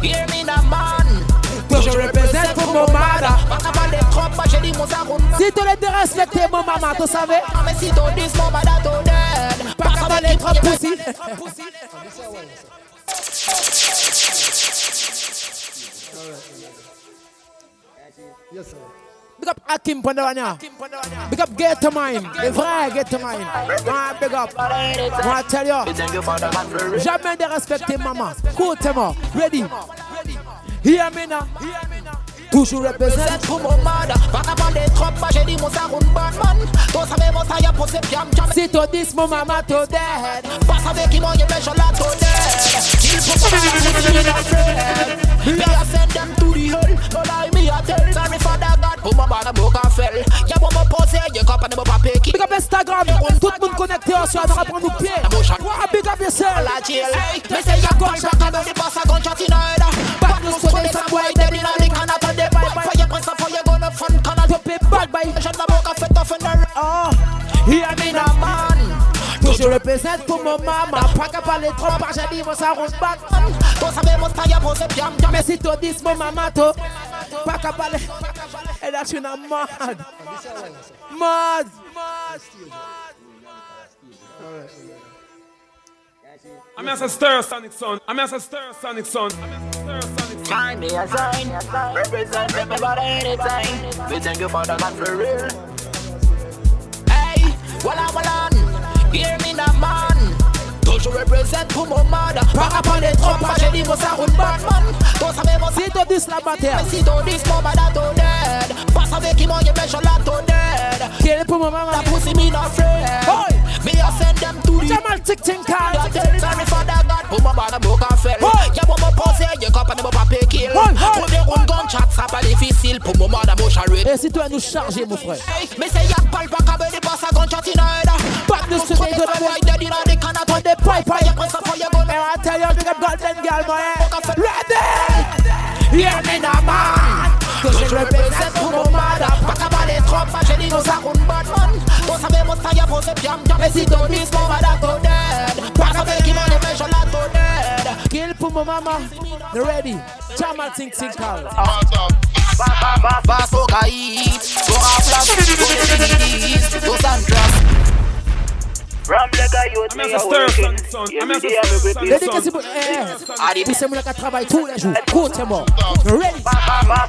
Hear me now, man. Toujours représente pour mon mada. Si tu les respecté, mon maman, tu savais? Mais si tu dis mon bada, tu dead. Pas qu'à les trop pussy. Yes, sir. Big up Akim Pandavanya. Big up Get Mine. Le vrai Get to Mine. Ah, big up. Moi, tell you. Jamais de respecter maman. Écoute-moi. Ready? Hear me now. Toujours représente pour mon mada. Qu'à parler trop, pas j'ai dit mon saroun Batman. Toi, met mon taille à poser piam jam. Si tu dis mon maman, tu dead. Pas savoir qui mange, mais je la to dead. Il faut pas me dire que Me I send them to the hell. No lie, me I tell. Sorry for that God. Pour ma bana, book a fell. Y'a bon, mon posé, qu'à pas de mon papier qui. Big up Instagram. Tout le monde connecté en soir. On va prendre nos pieds. Big up yourself. La chill. C'est y'a quoi, j'en ai des passes à gunshot in head. Back nous soleil, ça boy, dead in the canal. They buy fire, press a fire, gonna fun canal. Tu peux bad by. Je la boca fait off in the. Oh, hear me now, man. Toujours représente pour mon maman. Pas qu'à parler trop, pas j'ai dit, mon ça ronge back. Toi, ça met mon à poser piam jam. Mais si tu dis mon maman, tu pas qu'à parler. Et là, tu es mad. Mad. I'm as a stir sonic son. I'm as a stir sonic son. Find me a sign. Represent everybody anytime. We thank you for the man for real. Hey, voilà, voilà. Hear me now, man. Toujours represent pour mon mad. Par rapport les trop, pas j'ai dit mon saroun Batman. Toi, ça mon Si tu dis la bataille. Mais si tu dis mon bada, to dead. Pas avec qui mange, mais je la to dead. Quel est pour mon maman? La pussy me not afraid. Boy. Me I send them to the Jamal Tick Ting Car. Sorry for that God. Pour mon bada, book a fell. Y'a bon mon posé, y'a qu'à pas de mon papier kill. Pour des rounds gunshot, ça pas difficile. Pour mon mada, mon charrette. Et si tu vas nous charger, mon frère. Mais c'est y'a pas le bac à venir passer à gunshot in head. Pas de se Pour des boy dead in the canal. On the pipe, Fire press a fire gun. And I tell you, big up golden girl, boy. Ready? Hear me now, man. Toujours représente pour mon mada. Pas qu'à parler trop, pas j'ai dit nos saroun Batman. Met mon taille à piam jam. Mais si tu dis mon bada, to dead. Pas avec qui m'en est, mais je la. Kill maman. You ready? Jamal Ting Ting Car. Paso caíd, go a flash, go to the east, go Clas. From the I'm a stir son, son. I'm a stir son, Dédicace son. pour. Eh, poussez moi qui travaille tous les jours. Écoutez-moi. Ready?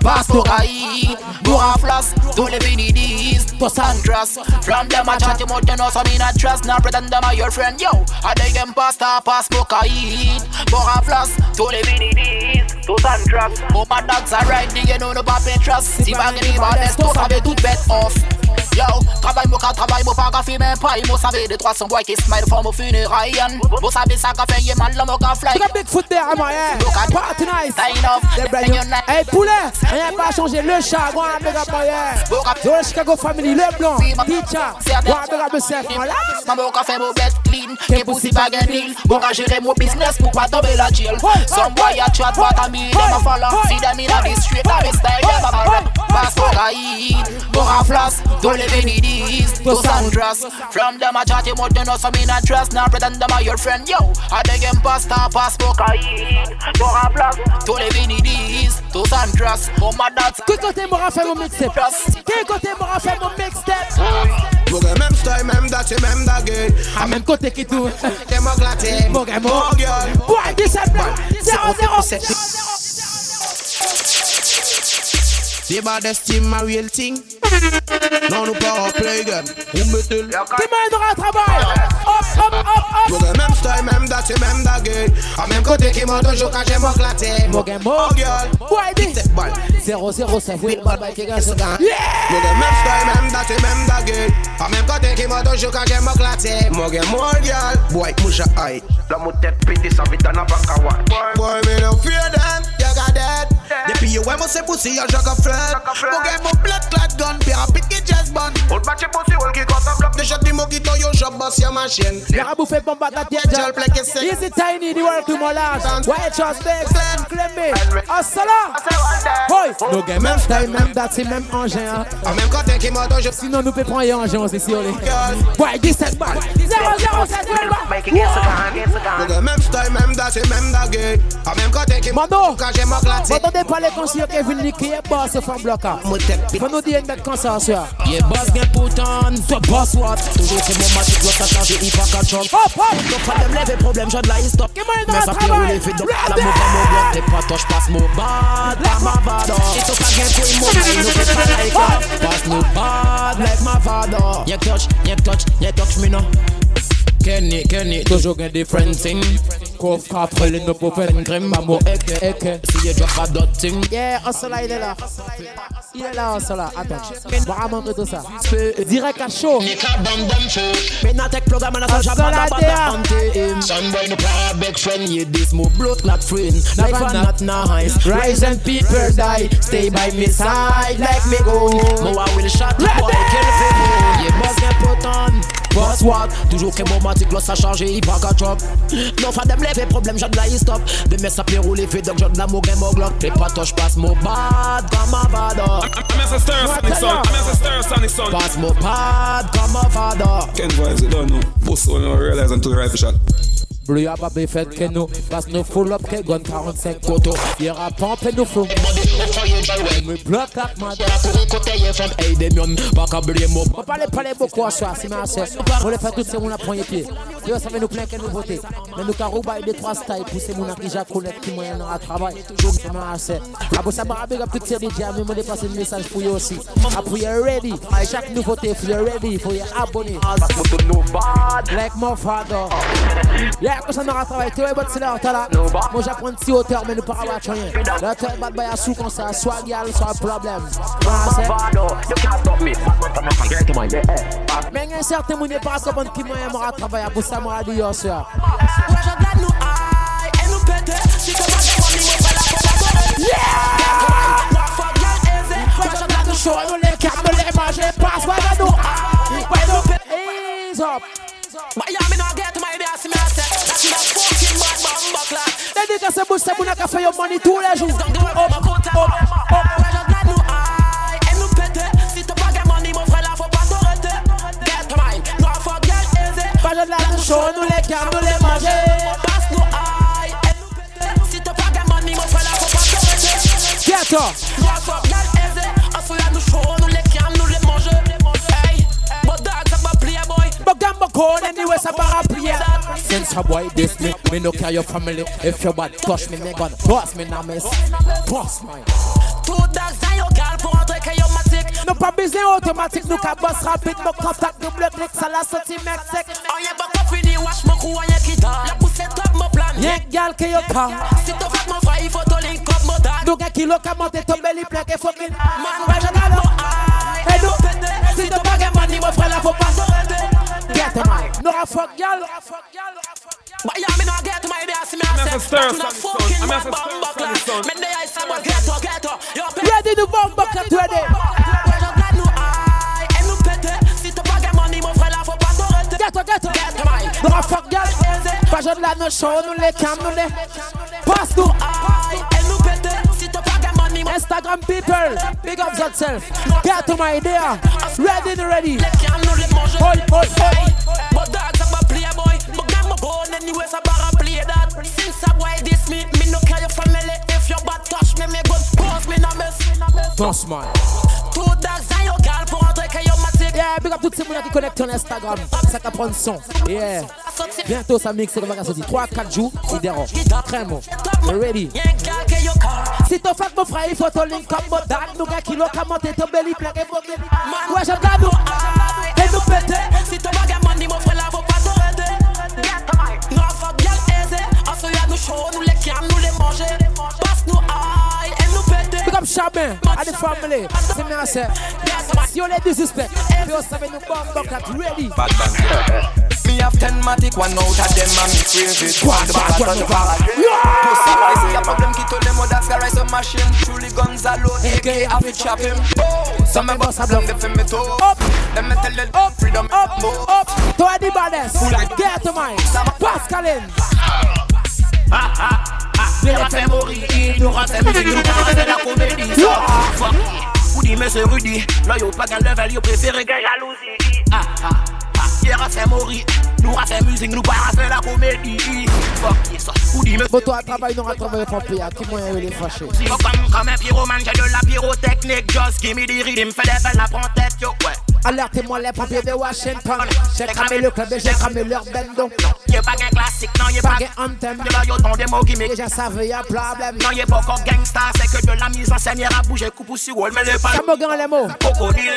Pastor Aïe, Boura Flas, tous les Vinidis, Tos Andras. From them I chat you more than us, I mean I trust. Now pretend them are your friend, yo. I dig them pasta, pass Aïe, Boura Flas, tous les Vinidis, Tos Andras. Oh my dogs are riding, you know no papi trust. Si pas gagner, bah laisse tout, ça veut tout bet off. Yo, travail moi quand travail moi pas qu'à faire même pas. Moi savez de 300 boys qui smile for mon funérailles. Vous savez ça qu'a fait, y'a mal là, moi qu'à fly. Big foot there, my yeah. Party nice. They brand new. Hey, poulet, rien pas changé. Le chat, go and big up my yeah. Yo, le Chicago family, le blanc, teacher, go and big up yourself, my lad. Maman qu'a fait mon best clean, que pussy bag and deal. Bon qu'à gérer mon business pour pas tomber la jail. Some boy a chat what I mean, them a follow. See them in a the street, a the style, them a rap. Pass for Gaïd, bon à flas, tous les Benidis, tous Andras. From them a chat you more than us, I mean I trust. Now pretend them are your friend, yo. I dig them pasta, pass for Gaïd, bon à flas, tous les Benidis, tous Andras. Oh my dads. Quel côté m'aura fait mon mixtape? Quel côté m'aura fait mon mixtape? Pour le même style, même date, même dague. À même côté qui tout. Démocratique. Mon gars, mon Mon girl. Boy, 17 007. The baddest team, my real thing. Non, nous pas en play game. Où mettez-le? Qui m'aidera à travail? Hop, hop, hop, hop. Pour le même style, même date, même dague. À même côté qui m'a toujours quand j'ai mon claté. Mon gars, mon oh, girl. Boy, 17 balles. 007. Oui, le bye qui gagne ce gars. Pour le même style, même date, même dague. À même côté qui m'a toujours quand j'ai mon claté. Mon gars, mon girl. Boy, moucha aïe. La mouette piti sa vita na baka wa Boy, me no fear them, you got that. Depuis you when me say pussy, a flirt. Mon gars, mon blood clot gun, puis rapide qui just bun. Old batch pussy, old qui compte block The shot the monkey to your shop, boss your machine. Le rabou fait bombe à ta tête, Gel play qui c'est. Easy tiny, the world to my large. White Charles Beck, Clemmy, Assala. Boy, no game, même style, même date, c'est même engin. hein. À même côté qui m'a toujours. Sinon, nous peut prendre un engin, c'est sûr. Boy, 17 balles. 007, Pour le même style, même date, même dague. À même côté qui m'a Mando, quand j'ai mon claté. vous entendez parler comme si Kevin Lee qui est boss femme bloquant. Faut nous dire une bête comme ça, soeur. Yeah, boss get put on, so boss what? Toujours c'est mon match, doit ça changer, il pas qu'à chop. Hop, hop. Donc pas de me lever, problème, j'ai de la stop. Mais ça fait rouler, fait donc la mou pas mon bloc, t'es pas touche, passe mon bad, pas ma vada. Et toi pas gain pour une mobile, nous fait pas like that. Passe nous bad, like ma vada. Y'a touch, y'a touch, y'a touch me no. Kenny, Kenny, toujours un different thing. Coffre après les no pour faire une crème, maman, eke, eke. Si y'a drop pas d'autres thing. Yeah, Osala, il est là. Il est là, Osala. Attends. On va montrer tout ça. Direct à chaud. Maintenant, tech programme, on a ça, Osala, j'abande, there. abande him. Sunboy, no para big friend, yeah, this more blood clot friend. Life and not nice. Rise and people die. Stay by me side like me go. Moi, I will shot the boy, kill the film. Yeah, boss get put on. Boss what? Toujours que mon matic, là, ça change, il pas qu'à chop. Non, fa dem lever, problème, de la stop. De mes ça peut rouler, fait donc de la mo game, mo glock. T'es pas touche, passe mon bad, comme ma vada. I'm a stir sonic son. I'm a stir sonic son. Passe mon bad, comme ma vada. Ken Vibes, you don't know. Boss only don't realize until the rifle shot. Bleu a pas bien fait que nous. Parce que nous full up que gun 45 koto. Y'aura pas pompé nous flou. Me bloc up, man. On parle parler beaucoup à soir, c'est ma soeur. On le fait tout c'est mon premier pied. Ça fait nous plein que nous voter. Mais nous carreaux bail des trois styles pour ces moun qui ja connaître qui moyen à travail. C'est ma soeur. Après ça m'a big up tout ces DJ, mais moi dépasser le message pour eux aussi. Après you ready? Chaque nouveauté, if you ready, faut y abonner. Like my father. Yeah, comme ça, on aura travaillé. Tu vois, c'est là, t'as là. Moi, j'apprends une petite hauteur, mais nous pas avoir rien. Là, tu as bad boy à sous comme ça, soit gal, soit un problème. Mais il y a un certain monde qui pas comprendre qui moyen m'aura travaillé. Pour ça, m'aura dit, yo, soeur. Show nous les vous n'avez qu'à faire your money tous les jours. Pas de la nous les nous les. Bagamba code anyway, ça parapluie. Since a boy this me, me no care your family. If your bad touch me, me gun boss me now miss. Boss mine. Tout dogs dans yo gal pour entrer que yo matic Nou pa bizne automatique, nou ka boss rapide Mou kontak double click, sa la soti Mexique An ye bako fini, wash mou kou an ye kita La pousse top mou plan Yen gal ke yo pa Si to fat mou fay, faut to link up mou dan Nou gen kilo ka monte, to belly plek e fucking Man, wè a a fuck gal But yeah, me not get my idea, me I say Back to the fucking man, bomb buckler Me dey I say, but get up, get up Ready to bomb buckler, ready Wè jè galo ay, e nou pète Si to pa gen money, mou fre la fò pas Get up, get up Nou a fuck gal Pa jod la nou show, nou le cam, nou le Pass nou ay, e nou pète Si to pa gen money, mou Instagram people, big up yourself. Get to my idea. Ready ready. Hold, hold, hold. Gun anyway, so bara play that. Since I boy this me, me no care your family. If your bad touch me, me gun pause me na mess. Don't smile. Two dogs and your girl pour entrer que yo matic. Yeah, big up toutes ces gens qui connectent sur Instagram. Ça prend son. Yeah. Bientôt ça mixe, ça va sortir 3-4 jours. Très bon. Ready. Si ton fuck mon frère, il faut ton link comme mon dad. Nous gars qui l'ont commenté, ton belly plein et fucking. Ouais, j'aime la nous. Et nous péter. Si ton bagage money, mon frère, chaud, nous les cam, nous les manger. Passe nous aïe, et nous péter. Big up Chabin, à the family. C'est bien ça. Si on est disrespect, puis on savait nous bomb bucket ready. Me have ten matic, one out of them and me favorite. Quack, The quack, bad one, the bad. Pussy boy, see a problem, kid to them, oh, that's rise a machine. Truly guns are load, AK, I fi chop him. Oh, some me bust a blunt, they fi me toe up. Let me tell you, up, freedom, up, move up. To the baddest, get to mine. Pascaline. Nous refait mourir, nous refait musique, nous parlons de la comédie. So, fuck yeah. Ou dit monsieur Rudy, là yo pas qu'un level, yo préféré que jalousie. Ah ah ah, hier a fait mourir, nous a fait musique, nous parlons de la comédie. Fuck yeah, ça. Ou dit monsieur Bon, toi, travail, nous rattrapons pour payer. Qui moyen il est fâché? Si yo comme comme un pyromane, j'ai de la pyrotechnique. Just give me the rhythm, fais des belles, la prends tête, yo, ouais. Alertez-moi les pompiers de Washington. J'ai cramé le club et j'ai cramé leur bendo. Y'a pas qu'un classique, non, y'a pas qu'un anthem. De là, yo, ton démo qui Déjà savais, y'a problème. Non, y'a pas encore gangsta, c'est que de la mise en scène, y'a à bouger, coupe ou sur mais les pas. Ça me gagne les mots. Crocodile,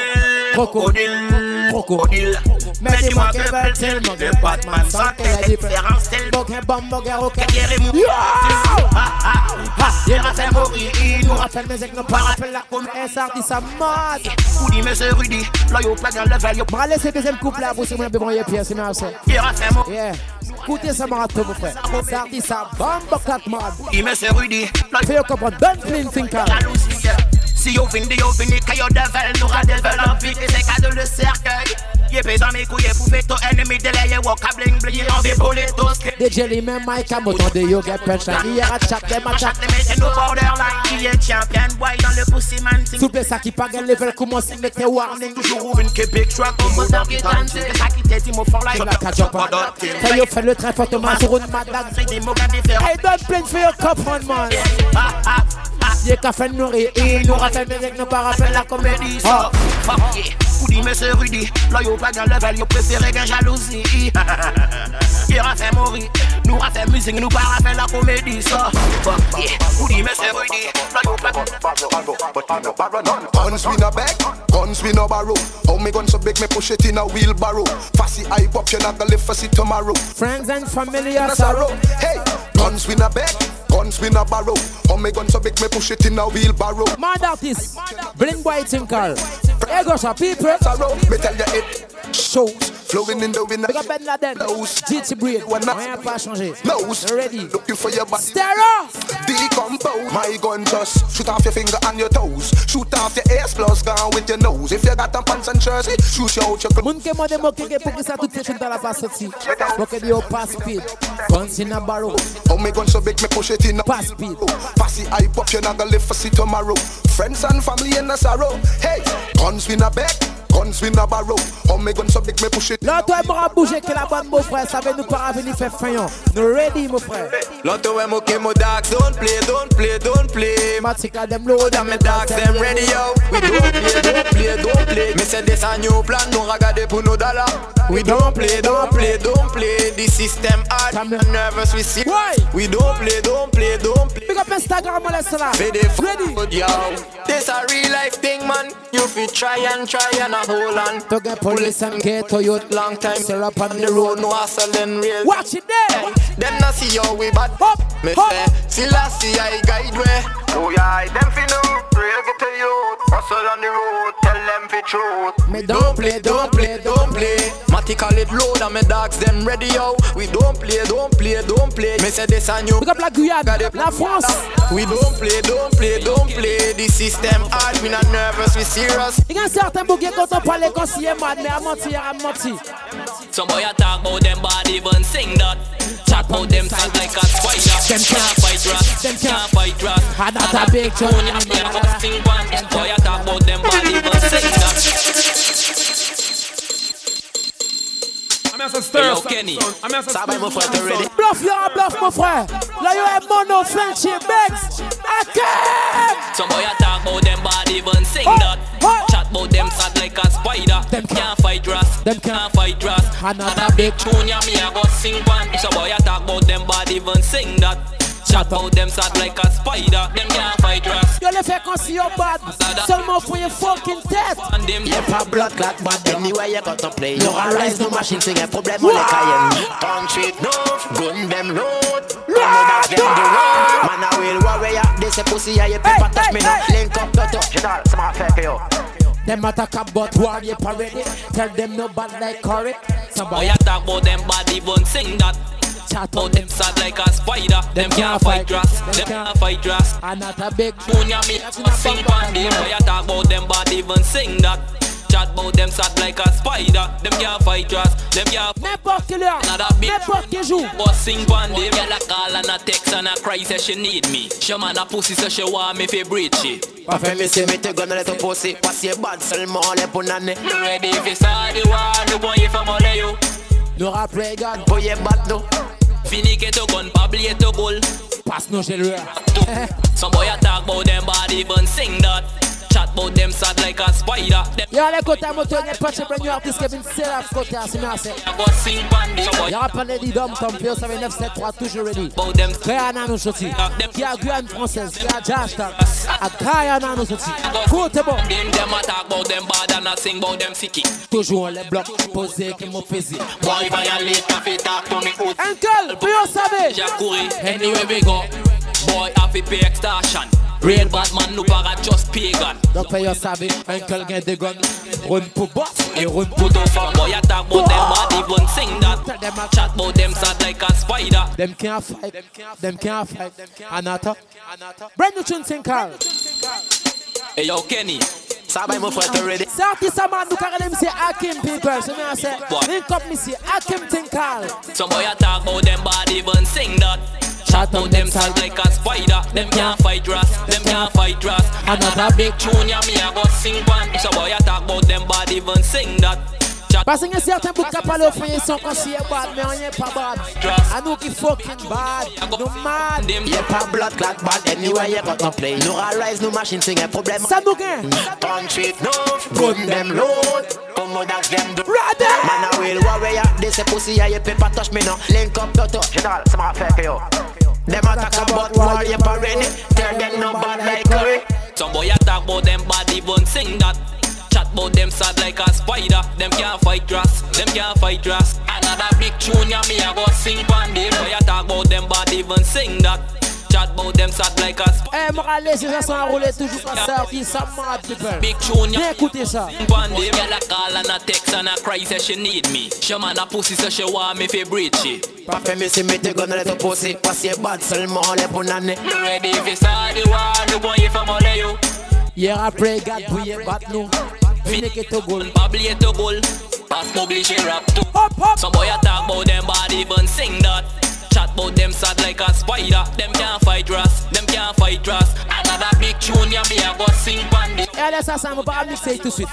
crocodile, crocodile. Mais dis-moi que veulent-ils, vieux Batman, sans que différence, c'est le Bogin, bombe, bogin, rocket. Yo! Ah, ah, ah, y'a a fait mourir, Nous rappelle mes aigles, nous pas rappelle la com. Un sardi, ça mode. Ou dit, monsieur Rudy, là, yo, pas dans. M'allez, c'est deuxième couple là, vous, c'est mon bébé, c'est merci. Y'a a fait mourir. Yeah. Écoutez ça, marathon, mon frère. Ça bombe, quatre. Dit, Rudy, là, Fais comprendre, clean thinker. Si yo vin di yo vin ni ka yo devil Nou ka Ye pe zan mi kouye pou fe to enemy ye wok a bling bling Ye an vi pou le tos ke The jelly man, Mike, I'm out on the yoga pension. Hier à chat, them a. Chaque les mettez nous borderline Qui est champion boy dans le pussy man thing Souple qui pas gain level, commence à mettre warning. Toujours ou vin ke big truck Comme mon dog est dansé C'est ça qui t'est dit mon for life C'est la cage up. Ça y est, fait le train fortement sur une madame. C'est des mots différents Hey, don't play for your cup, man, man. Ah ah ah Y'a qu'à faire nourrir. Et nous rappelle mes aigles, nous pas rappelle la comédie. Oh, fuck yeah Ou dit monsieur Rudy Là yo pas dans level Yo préféré qu'un jalousie Il a fait mourir Nous a fait musique Nous pas fait la comédie Ça Fuck yeah Ou dit monsieur Rudy Là yo pas Guns we no beg, guns we no borrow. How me gun so big, me push it in a wheelbarrow. Fussy hype up, you not gonna live for see tomorrow. Friends and family are sorrow. sorrow. Hey, guns we no beg, guns we no borrow. How me gun so big, me push it in a wheelbarrow. Mad artist. Bling boy tinkle. Hey, go, so people. Sorrow, me tell you it. Shows flowing in the wind. Big up Ben Laden. GT Breed. Rien pas changé. Nose Ready. looking for your body. Stereo. Decompose. My gun just shoot off your finger and your toes. Shoot off your ass plus gone with your nose. If you got them pants and jersey, shoot you out your Moun ke mwade mou keke pou ki sa tout se dans la passe soti. Pou ke di yo pass speed. Guns in a barrow. Oh me gun so big, me push it in a Pass speed. Passy hype up, you not gonna live for see tomorrow. Friends and family in a sorrow. Hey, guns we no beg, Guns win a barrow. Oh, me gun so big, me push it. Là, toi, m'aura bougé que la bonne, mon frère. Ça va nous paravenir faire faillant. Nous ready, mon frère. Lotto em okay, my dogs don't play, don't play, don't play. Matica them low, them my dogs them ready yo. We don't play, don't play, don't play. Me say this a new plan, no regardez pour nos dollars. We don't play, don't play, don't play. The system hard, I'm nervous we see. Why? We don't play, don't play, don't play. Pick up Instagram, that stuff. Fede ready, yo. This a real life thing, man. You fit try and try and hold on. To get police and get to you long time. Sir up on the road, no hustling real. Watch it there. Them not see how we bad. Hop, Me hop. say, see last see I guide way. Oh yeah, them fi know. Real get to you. Hustle on the road. Tell them fi truth. Me Don't play, don't play, don't play. Matty call it load and me dogs them ready yo. We don't play, don't play, don't play. Me say this a new. Pick up la Guyane, la France. We don't play, don't play, don't play. The system hard, we not nervous, we serious. Il y a certains bouquets quand on parle comme si il mad, mais à mentir, à mentir. Some boy a talk about them body, even sing that. Chat about them sound like a spider. Them can't fight rats, them can't fight rats. And that's a big tune. Tune and me a go sing one. Boy a talk about them body, even sing that. I'm as a stir, Yo, Kenny. I'm as a Sabe, my friend, stir. Bluff, you're a bluff, mon frère. Là, you have mono friendship, Bex. Okay. Some boy a talk about them body, even sing that. Chat about them sad like a spider. Them can't fight rats, them can't fight rats. Another big Tune ya me a go sing one. Some boy a talk about them body, even sing that. Chat about them sad like a spider. Them can't fight rats. Yo, le fait qu'on s'y au bad. Seulement pour une fucking tête. And them Y'a pas blood clot, but anyway you got to play. No arise, no machine, sing a problem on the Cayenne. Country no, gun them load. Come with us them the road. Man, I will warrior. This a pussy, yeah, you paper touch me now. Link up, cut up. You know, smart fake yo. Them attack about warrior parade. Tell them no bad like curry. Boy Somebody oh, a talk about them body, even sing that. chat oh, on them sad like a spider. Them can't fight rats, them can't fight rats. Another big Tune ya me a go sing. Them boy a talk about them body, even sing that. Chat about them sad like a spider. Them can't fight rats, them can't N'importe quelle heure, n'importe quel jour. Go sing one girl a call and a text and a cry say she need me. She man a pussy so she want me fi breach it. Pas fait me see me te gun let to pussy. Pass your bad seulement les pour nane. Ready fi start the war, no boy if I'm all you. Nous rappelons, God. Pour your bad no. Fini que to gun, pas oublier to goal. Passe nos géleurs. Some boy a talk about them body, even sing that. Chat about them sad like a spider. Them Yo, les côtés à moto, il n'y a pas de brand new artist Kevin Sera côté à Simase. a go sing one day. Some boy Il y aura pas de Dom, Tom Pio, ça va 973, toujours ready. about them Guyana nous sorti. Qui a Guyane française, qui a Jashtan. A Guyana nous sorti. Côté bon. Them them a talk about them bad and a sing about them sicky. Toujours les blocs posés qui m'ont fait Boy violate, a fi talk to me out. Uncle, puis on savait. Ja courir, anywhere we go. Boy have to pay extortion. Real bad man, no para just pagan. Donc, puis on savait. Uncle gagne des guns. Run pour boss et run pour Put on boy a talk about them bad, even sing that. Chat about them sad like a spider. Them can't fight. Them can't fight. Anata. Brand new tune, sing Carl. Hey yo Kenny, Sabe, my friend, ready? C'est artiste à man, nous carrément, c'est Hakim People. C'est bien, c'est. Link up, monsieur. Hakim Tinkal. some boy a talk about them bad, even sing that. Chat about them sad like a spider. Them can't fight rats, them can't fight rats. Another big Tune ya me a go sing one. Some boy a talk about them bad, even sing that. Chat Parce qu'il y a certains bouts qui parlent au fond, ils sont conseillés bad, mais rien pas bad. À nous qui fucking bad. Nous mad. them Y'a pas blood clot, but anyway you got to play. No arise, no machine, sing a problem. Ça nous gagne. Country mm. no, gun them load. Come with us them do. Ready? Man, I will warrior. This a pussy, yeah, you paper touch me now. Link up, cut up. You know, smart fake yo. Them attack about warrior parade. Tell them no bad like curry. Some boy a talk about them bad, even sing that. Chat about them sad like a spider. Them can't fight grass, them can't fight grass Another big tune ya me a go sing one day. Boy a talk about them bad, even sing that. Chat about them sad like a spider. Eh, morale, ces gens sont enroulés toujours pas sortis. Ça mad, people. Big tune ya Bien écoutez ça. One day, girl a call and a text and a cry say she need me. She man a pussy so she want me fi breach it. Pas fait me see me te gun let to pussy. Pass your bad seulement les pour nane. Ready fi start the war, no boy if I'm all you. Hier après, God, bouillé, bat nous. Venez que to goal. Pas oublier to goal. Pass m'oblige rap hop. Some boy a talk about them bad, even sing that. About them sad like a spider. Them can't fight Ras, them can't fight Ras. Another big tune, yeah, me I go sing bandit. Et allez, ça, ça, on va mixer tout de suite.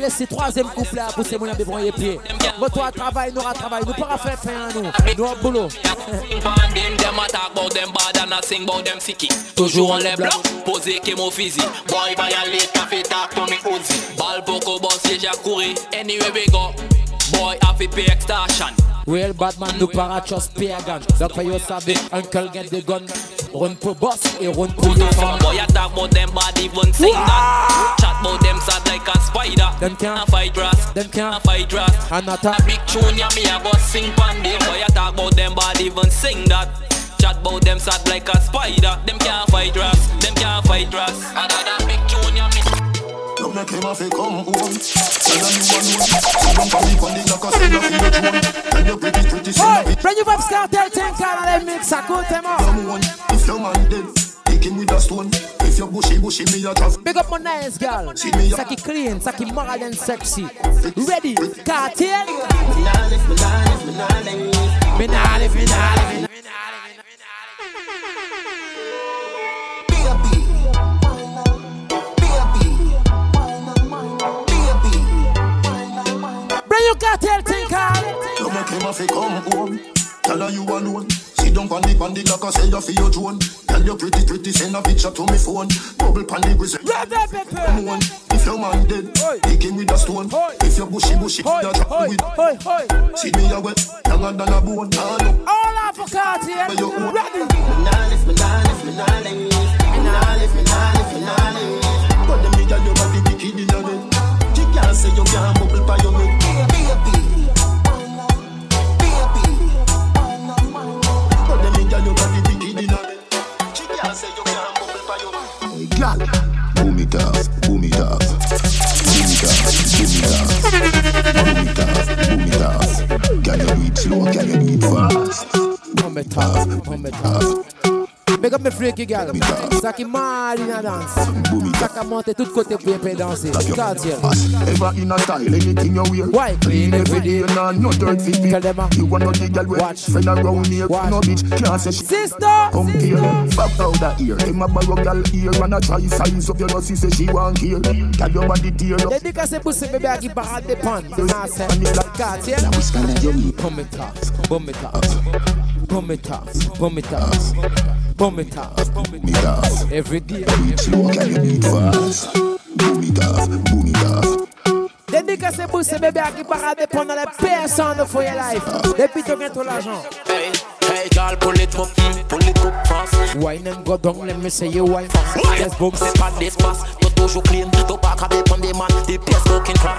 Laisser troisième couplet à pousser mon ami pieds. Bon, toi, travail, nous, travail. Nous, pas faire fin à nous. Nous, au boulot. Them a talk about them bad and a sing about them sicky. Toujours on les blancs, posé qui mon physique. Boy, violate, café, talk, Tony Uzi. Ball, poco, boss, j'ai couru. Anyway, we go. Boy, to pay extortion. Real bad man nous para just pay a gun. Donc fait yo savez, uncle get the gun. Run pour boss et run pour yo femme Boy, I talk about them bad even sing that Chat about them sad like a spider. Them can't fight Ras, them can't fight Ras And not a big tune, yeah, me I go sing pandy Boy, I talk about them bad even sing that. Chat about them sad like a spider. Them can't fight Ras, them can't fight Ras Another big tune, Don't make him have to come home. Tell him you alone. See them for me on the knock, send you for your drone. Tell you pretty, pretty, send you Bring you Vybz Kartel, ten can and mix, I couldn't tell Come if your man dead, take him with a stone. If you're bushy, bushy, me a drive. Big up my nice girl. Saki clean, Saki moral and sexy. Ready, cartel. Minales, minales, minales. Minales, minales, Bring your cartel thing, Carl. You make him have to come home. Tell her you alone. Sit down on the on the like I say you for your drone. Tell you pretty pretty send a picture to me phone. Bubble pan the grizzly. Come on, if your man dead, take him with a stone. If you bushy bushy, you drop me with. See me a wet, younger than a bone. Nah, no. All out for cartel. Ready. Minales, minales, minales. Minales, minales, minales. But the them nigga your body wicked in your head. She can't say you can't bubble by your head. Boom it off, boom it off, boom it off, boom it off, boom it off, boom it off. Can you do slow? Can you do fast? Boom it off, boom it off. Big up mes freaky gal Ça qui mal in a dance. Ça qui monte tout côté pour y danser. Cartier. Ever in a style, anything you wear. Why? Clean every day, nah, no dirt fit me. You want no girl watch. Friend around here, no bitch can't say shit. Sister, come here. Back powder here, them a borrow girl here and a try size up your pussy say she want here. Tell your body tear up. Dédicacé pour ce bébé à qui parade des pannes Nah, c'est Cartier Boom it off, boom it off Boom it off, boom it off Boom it off, boom it off. Every day Do it slow? Can you do it fast? Boom it off, boom it off. Dédicacé pour ce bébé à qui parade dans les personnes de Foyer Life Depuis tout l'argent Hey, hey, girl, pull it up, pull it up fast. Wine and go down, let me say you wine fast Yes, boom, c'est pas d'espace. T'as toujours clean, t'as pas qu'à dépendre des man, des pièces looking class.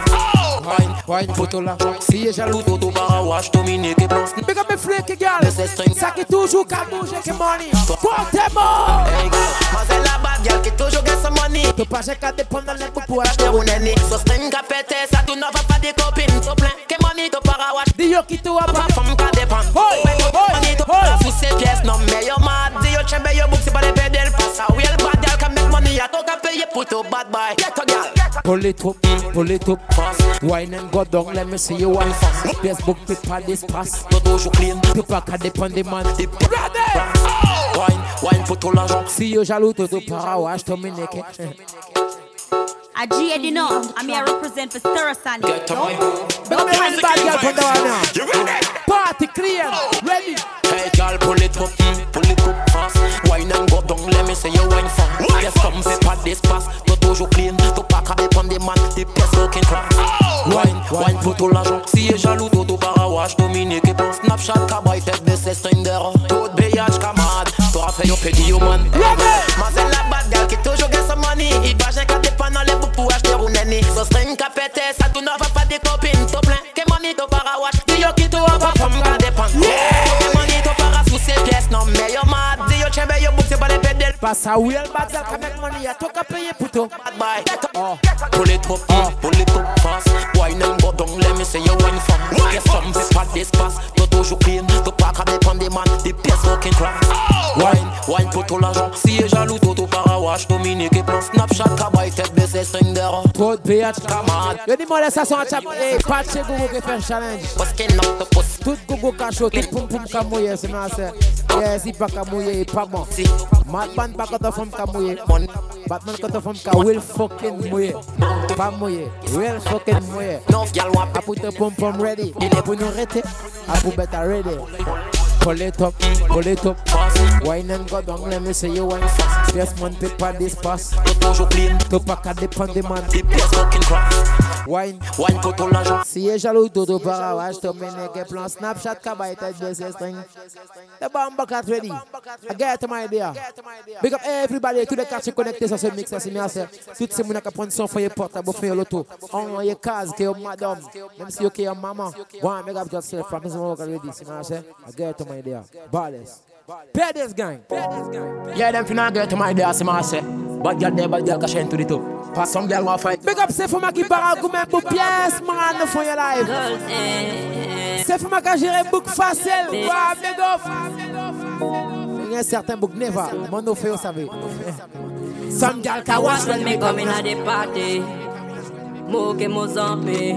Wine, wine, photo l'argent Si est jaloux, tout au bar à wash, Dominique et Blanc. Big up mes freaky gal Ça qui toujours qu'à bouger que money Portez-moi Hey girl, moi c'est la bad girl qui toujours get some money. T'as pas j'ai qu'à dépendre dans les bouts pour acheter acheter un neni. So string qu'a pété, ça tout n'a pas des copines. So plein, que money to para watch. Dis yo qui tout a pas Femme qu'a dépend. Hoi, hoi, Money to hoi. sous ses pièces. Non mais yo mad, dis yo chembe yo book, c'est pas les pédales. Pass a real bad girl can make money. Y'a tout qu'à payer pour tout bad boy. Get a girl. Pull it up, pull it up Wine and go down, let me see you wine fast Facebook, people, this pass T'as toujours clean, Tu pas qu'à dépendre des man Wine, wine, photo l'argent. Si yo jaloux, tout tout para wash, Dominique A G Edino, I'm here represent for Stereosonic. Get to my Big up the bad girl from the one now You ready? Party clear, ready? Hey, girl, pull it up, pull it up fast. Wine and go down, let me see you wine fast. Yes, come c'est pas d'espace. T'as toujours clean, t'as pas qu'à dépendre des man, des pièces looking class. Wine, wine, photo l'argent. Si est jaloux, tout au bar à wash, Dominique et Blanc. Snapchat, cabaye, tête de ses stringers. Tout BH, camarade. T'auras fait yo pédi, yo man. C'est la bad girl qui toujours get some money. Il va j'ai qu'à dépendre les bouts pour acheter un neni. So string pété, ça tout n'a pas des copines. Tout plein, que money to para watch. Dis yo qui tout a pas femme qu'a dépend. Que money to para sous ses pièces. Non mais yo mad, dis yo chembe yo book, c'est pas les pédales. Passe à real bad girl can make money Y'a tout qu'à payer pour tout Bad boy. Oh Pull it up, mm, pull it up fast. Wine and go down, let me see you wine fast. Yes, come c'est pas d'espace. T'as toujours clean T'as pas qu'à dépendre des man, des pièces fucking craft Wine, wine pour tout l'argent Si est jaloux, Toto Parawash Dominique et plan Snapchat, cabay, tête baissée, string d'erreur Trop de bitch, camarade Yo dis-moi laisse ça un chap Hey, pas chez Gogo qui fait un challenge. Tout Gogo cachot, tout poum poum mouye C'est ma sœur. Yes, il pas mouye, pas bon Madman pas quand on femme mouye Batman quand on femme will fucking mouye Pas mouye, will fucking put the pom pom ready. Pour nous arrêter, I put better ready Pull it up, pull it up Wine and go down, let me see you wine fast. Yes man, paper this pass. Toujours clean T'as pas qu'à dépendre des man. Des pièces fucking craft Wine, wine tout l'argent Si est jaloux, Dodo Parawash T'as mené que plan Snapchat, kabay, tête baissée, string The bomb cat ready. I get my idea. Big up everybody, tous les quartiers connectés sur ce mix, c'est bien ça Toutes ces mounas qui prennent son foyer portable, faire l'auto On y case, que madame Même si you maman One, big up yourself, from his mom ready, c'est bien ça I get my idea Ballers Pay this gang. Yeah, them finna get to my day, see my say. Bad girl there, bad girl cash into the top. Pass some girl want fight. Big up, c'est pour moi qui parle comme un book pièce, man, no for your life. C'est pour moi qui gère book facile. Eh. Wow, big up. Il y a un certain book never. Mon no fait, vous savez. Some girl can watch when me come in at the party. Mo que mo zombie.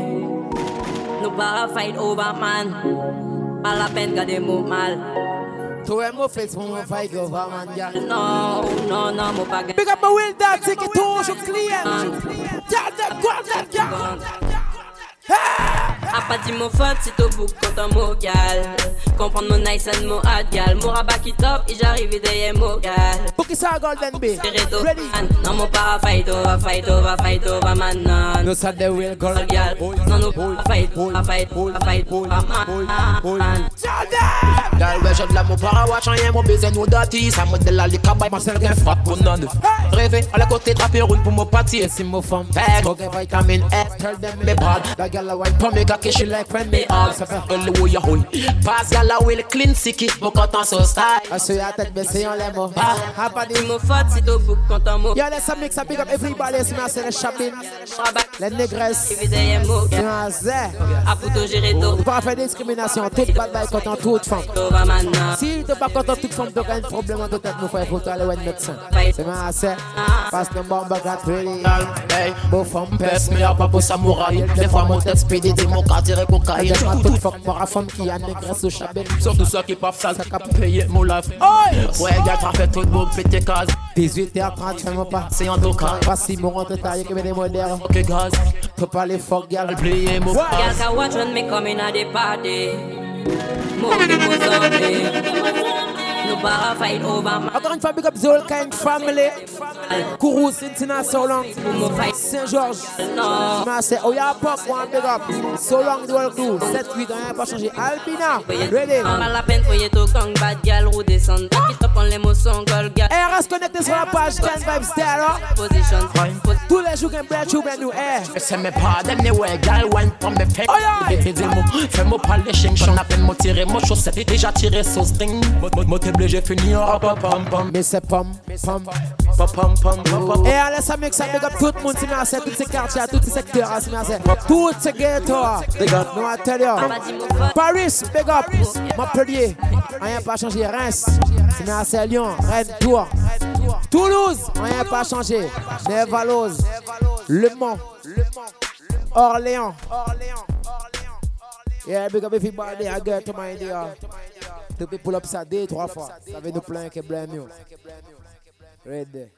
No para fight over man. Pas la peine garder mon mal. Tu es mon fils mon fight over man, girl. Non, non, non, mon pas Big up my will that ticket toujours clean. Tell them, go that girl. A pas dit mon faute, si t'au bout content mon gal Comprendre mon nice and mon hard gal Mon rabat qui top et j'arrive derrière mon gal Pour qui ça Golden Ready Non mon para fight over, fight over, fight over man non No ça de will girl gal Non no fight, fight, fight man Girl, we la en mon baiser nous dati Ça me déla les cabay, ma seule gain frappe pour non Rêver à la côté pour mon C'est mon femme S Tell them me bad That girl a wine Pour me cocky she like when me hard Ça fait le où y'a houille Pass girl a will clean sicky Mon content so style. I say la tête baissée en les mots A pas dit mon faute, si t'au bout content mon Yo, let's mix up, big up everybody, c'est moi, c'est les shopping Les négresses J'arrive derrière mon gal Ah, zé A pour tout gérer tout Pas faire discrimination, toute bad bye content, toute femme Over man non Si t'es pas content, toute femme, t'as un problème en tête, nous faut faut aller voir un médecin C'est moi, c'est Passe le bombe, gat ready Hey, Beau femme, pèse, mais y'a pas pour samouraï Des fois mon tête speedy, dit mon cas direct cocaïne toute fuck pour la femme qui a négresse au chabelle Surtout ceux qui pas sale, ça cap payer mon life Ouais, gars, t'as fait tout le monde, pété case 18h30, fais-moi pas C'est en tout cas Pas si mon rentre taillé que des modèles Ok, gaz T'as pas les fuck, gal mon Girl can watch when me come in at the party Encore une fois, big up the whole kind family. Kourou, Cincinnati, so long Saint-Georges. C'est, oh y'a pop, one big up. So long the whole crew 7-8, on y'a pas changé. Albina, ready? Pas la peine être au gang Bad gal ou descendre Qui te prend l'émotion Girl gal Eh, reste connecté sur la page Can Vibes Terror Position. Tous les jours qu'un brand new, brand new, eh. C'est mes pas anyway, gal wine pour me fait Dis-moi, fais-moi parler ching chong À peine moi tirer mon chaussette Déjà tiré son string. Moi t'es blé, j'ai fini en rap pam pam. Mais c'est Pam pam. Pam pam Eh, allez, ça mix up, big up tout le monde, c'est merci Tous ces quartiers, tous ces secteurs, c'est merci Tous ces ghettos Big up, no I tell you Paris, big up. Montpellier, rien pas changé. Reims, c'est merci Lyon. Rennes, Tours Toulouse, rien pas changé. Nevalos, Le Mans Orléans. Yeah, big up everybody, I get to my idea To be pull up ça deux, trois fois. Ça veut nous plaindre que blâme you. Ready